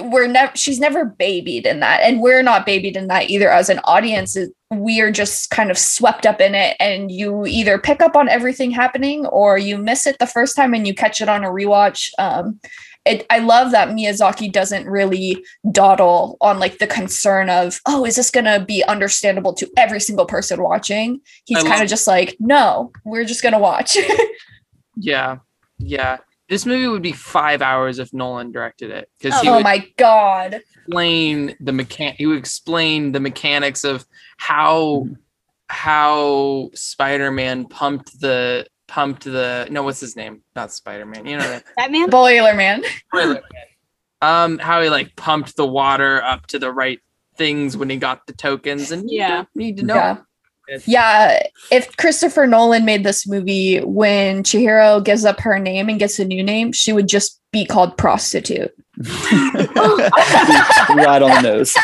I: we're never she's never babied in that and we're not babied in that either as an audience we are just kind of swept up in it and you either pick up on everything happening or you miss it the first time and you catch it on a rewatch um it, I love that Miyazaki doesn't really dawdle on like the concern of, oh, is this going to be understandable to every single person watching? He's kind of just like, no, we're just going to watch. *laughs*
H: Yeah, yeah. This movie would be five hours if Nolan directed it because he
I: Oh
H: would
I: my god.
H: explain the mechan- He would explain the mechanics of how how Spider-Man pumped the pumped the no what's his name not Spider-Man you know that. I mean?
K: Batman.
I: Boiler man.
H: Spoiler. um how he like pumped the water up to the right things when he got the tokens and
K: Yeah.
H: don't need to know
I: Yeah.
H: It's-
I: Yeah, if Christopher Nolan made this movie when Chihiro gives up her name and gets a new name, she would just be called prostitute. *laughs*
J: right on the nose.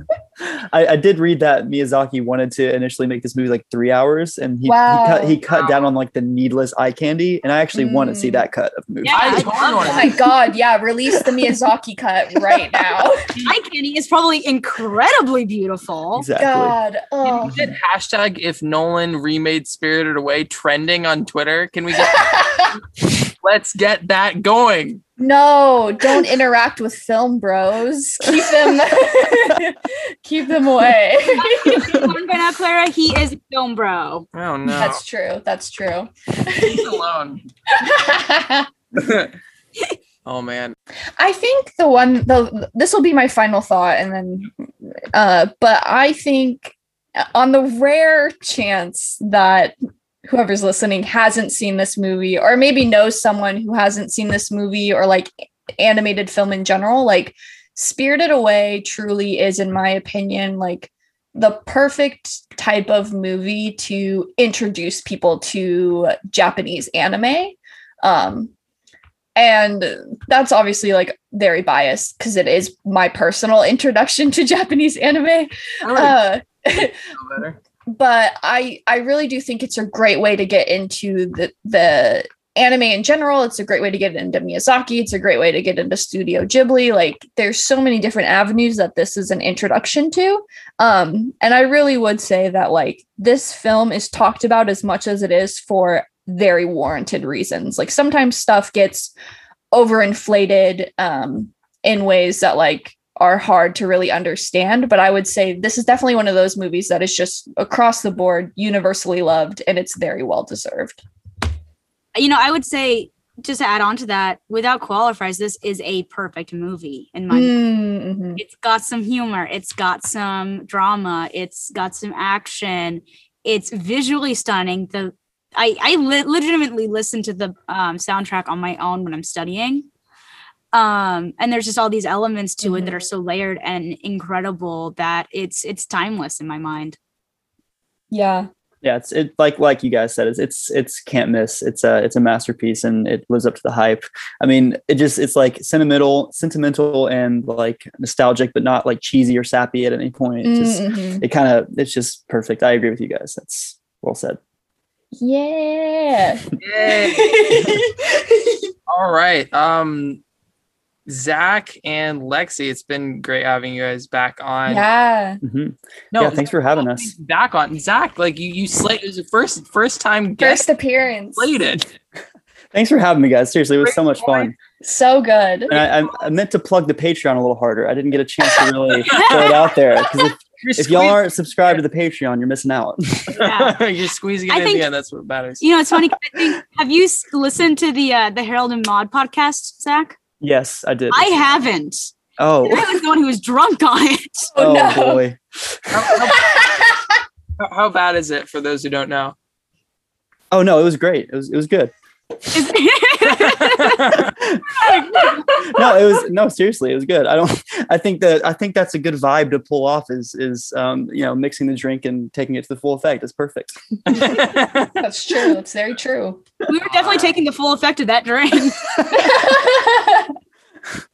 J: *laughs* *laughs* I, I did read that Miyazaki wanted to initially make this movie like three hours, and he,
I: Wow.
J: he cut he cut down on like the needless eye candy, and I actually want to see
I: Mm.
J: that cut of the movie.
K: Yeah,
H: I
K: I
H: totally wanna
I: Oh my god, yeah, release the Miyazaki cut right *laughs* now.
K: Eye candy is probably incredibly beautiful.
J: Exactly.
I: God. Oh.
H: Can we get hashtag if Nolan remade Spirited Away trending on Twitter? Can we get *laughs* let's get that going?
I: No, don't interact with film bros. Keep them *laughs* keep them away.
K: Learn by now, Clara, he is a film bro.
H: Oh no.
I: That's true. That's true.
H: Leave it alone. *laughs* oh man.
I: I think the one the this will be my final thought and then uh but I think on the rare chance that whoever's listening hasn't seen this movie or maybe knows someone who hasn't seen this movie or like animated film in general like Spirited Away truly is in my opinion like the perfect type of movie to introduce people to Japanese anime um and that's obviously like very biased because it is my personal *laughs* introduction to Japanese anime. Uh, *laughs*
H: better.
I: But I I really do think it's a great way to get into the the anime in general. It's a great way to get into Miyazaki. It's a great way to get into Studio Ghibli. Like there's so many different avenues that this is an introduction to. Um, and I really would say that like this film is talked about as much as it is for very warranted reasons. Like sometimes stuff gets overinflated um in ways that like are hard to really understand. But I would say this is definitely one of those movies that is just across the board universally loved and it's very well deserved.
K: You know, I would say just to add on to that, without qualifiers, this is a perfect movie in my
I: Mhm.
K: It's got some humor, it's got some drama, it's got some action, it's visually stunning. The I I le- legitimately listen to the um, soundtrack on my own when I'm studying. Um, and there's just all these elements to it that are so layered and incredible that it's it's timeless in my mind.
I: Yeah.
J: Yeah, it's it like like you guys said, it's it's it's can't miss. It's a it's a masterpiece and it lives up to the hype. I mean, it just it's like sentimental, sentimental and like nostalgic, but not like cheesy or sappy at any point. It just
I: Mhm.
J: it kind of it's just perfect. I agree with you guys. That's well said.
I: Yeah. Yeah. *laughs*
H: All right. Um Zach and Lexi, it's been great having you guys back on.
I: yeah.
J: Mhm.
H: No,
J: yeah, thanks for having us.
H: back on. Zach, like you you slayed it was your first first time guest
I: First appearance.
H: slayed it. *laughs*
J: Thanhanks for having me, guys. Seriously, it was so much fun.
I: So good.
J: And I, I, I meant to plug the Patreon a little harder. I didn't get a chance to really *laughs* throw it out there because if, *laughs*
H: You're
J: if y'all aren't subscribed to the Patreon, you're missing out.
K: Yeah.
H: you're squeezing it
K: I
H: in
K: think-
H: the. That's what matters.
K: you know, it's funny. I think have you listened to the uh, the Harold and Maude podcast, Zach?
J: Yes, I did.
K: I haven't.
J: Oh,
K: I was the one who was drunk on it.
J: oh, *laughs*
I: Oh, no.
J: Oh, boy.
H: How, *laughs* how- how- how bad is it for those who don't know?
J: Oh no, it was great. It was it was good. *laughs* no, it was no seriously, it was good. I don't. I think that I think that's a good vibe to pull off. Is is um you know mixing the drink and taking it to the full effect. It's perfect. *laughs*
I: That's true. That's very true.
K: we were definitely taking the full effect of that drink. *laughs*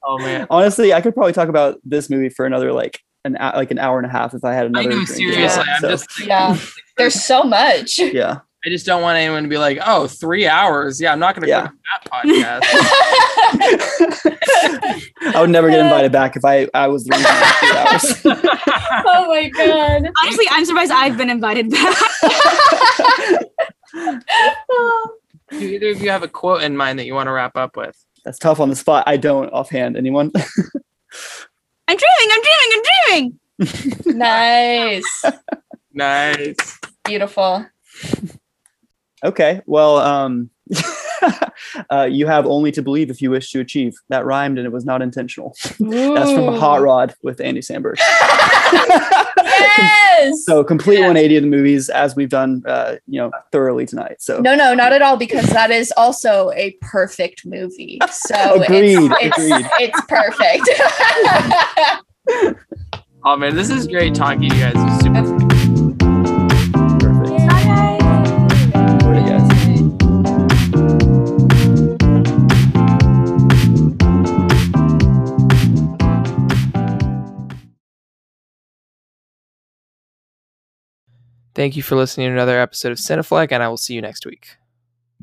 H: oh man.
J: Honestly, I could probably talk about this movie for another like an like an hour and a half if I had
H: I
J: another.
H: know
J: drink.
H: seriously. I'm
J: So,
H: just
I: yeah. There's so much.
J: yeah.
H: I just don't want anyone to be like, oh, three hours. Yeah, I'm not gonna
J: Yeah.
H: go to that podcast. *laughs* *laughs*
J: I would never get invited back if I I was leaving in three hours. *laughs*
I: oh my god.
K: Honestly, I'm surprised I've been invited back.
H: Do either of you have a quote in mind that you want to wrap up with?
J: That's tough on the spot. I don't offhand. Anyone?
K: I'm dreaming, I'm dreaming, I'm dreaming.
I: Nice.
H: Nice.
I: Beautiful.
J: Okay. Well, um, *laughs* uh, you have only to believe if you wish to achieve. That rhymed and it was not intentional. *laughs* That's from
I: Ooh.
J: Hot Rod with Andy Samberg.
I: yes. *laughs*
J: So complete 180 of the movies as we've done, uh, you know, thoroughly tonight. So
I: no, no, not at all, because that is also a perfect movie. So
J: Agreed,
I: it's,
J: agreed.
I: it's, it's perfect.
H: Oh man, this is great talking to you
J: guys.
L: Thank you for listening to another episode of Cinefleck, and I will see you next week.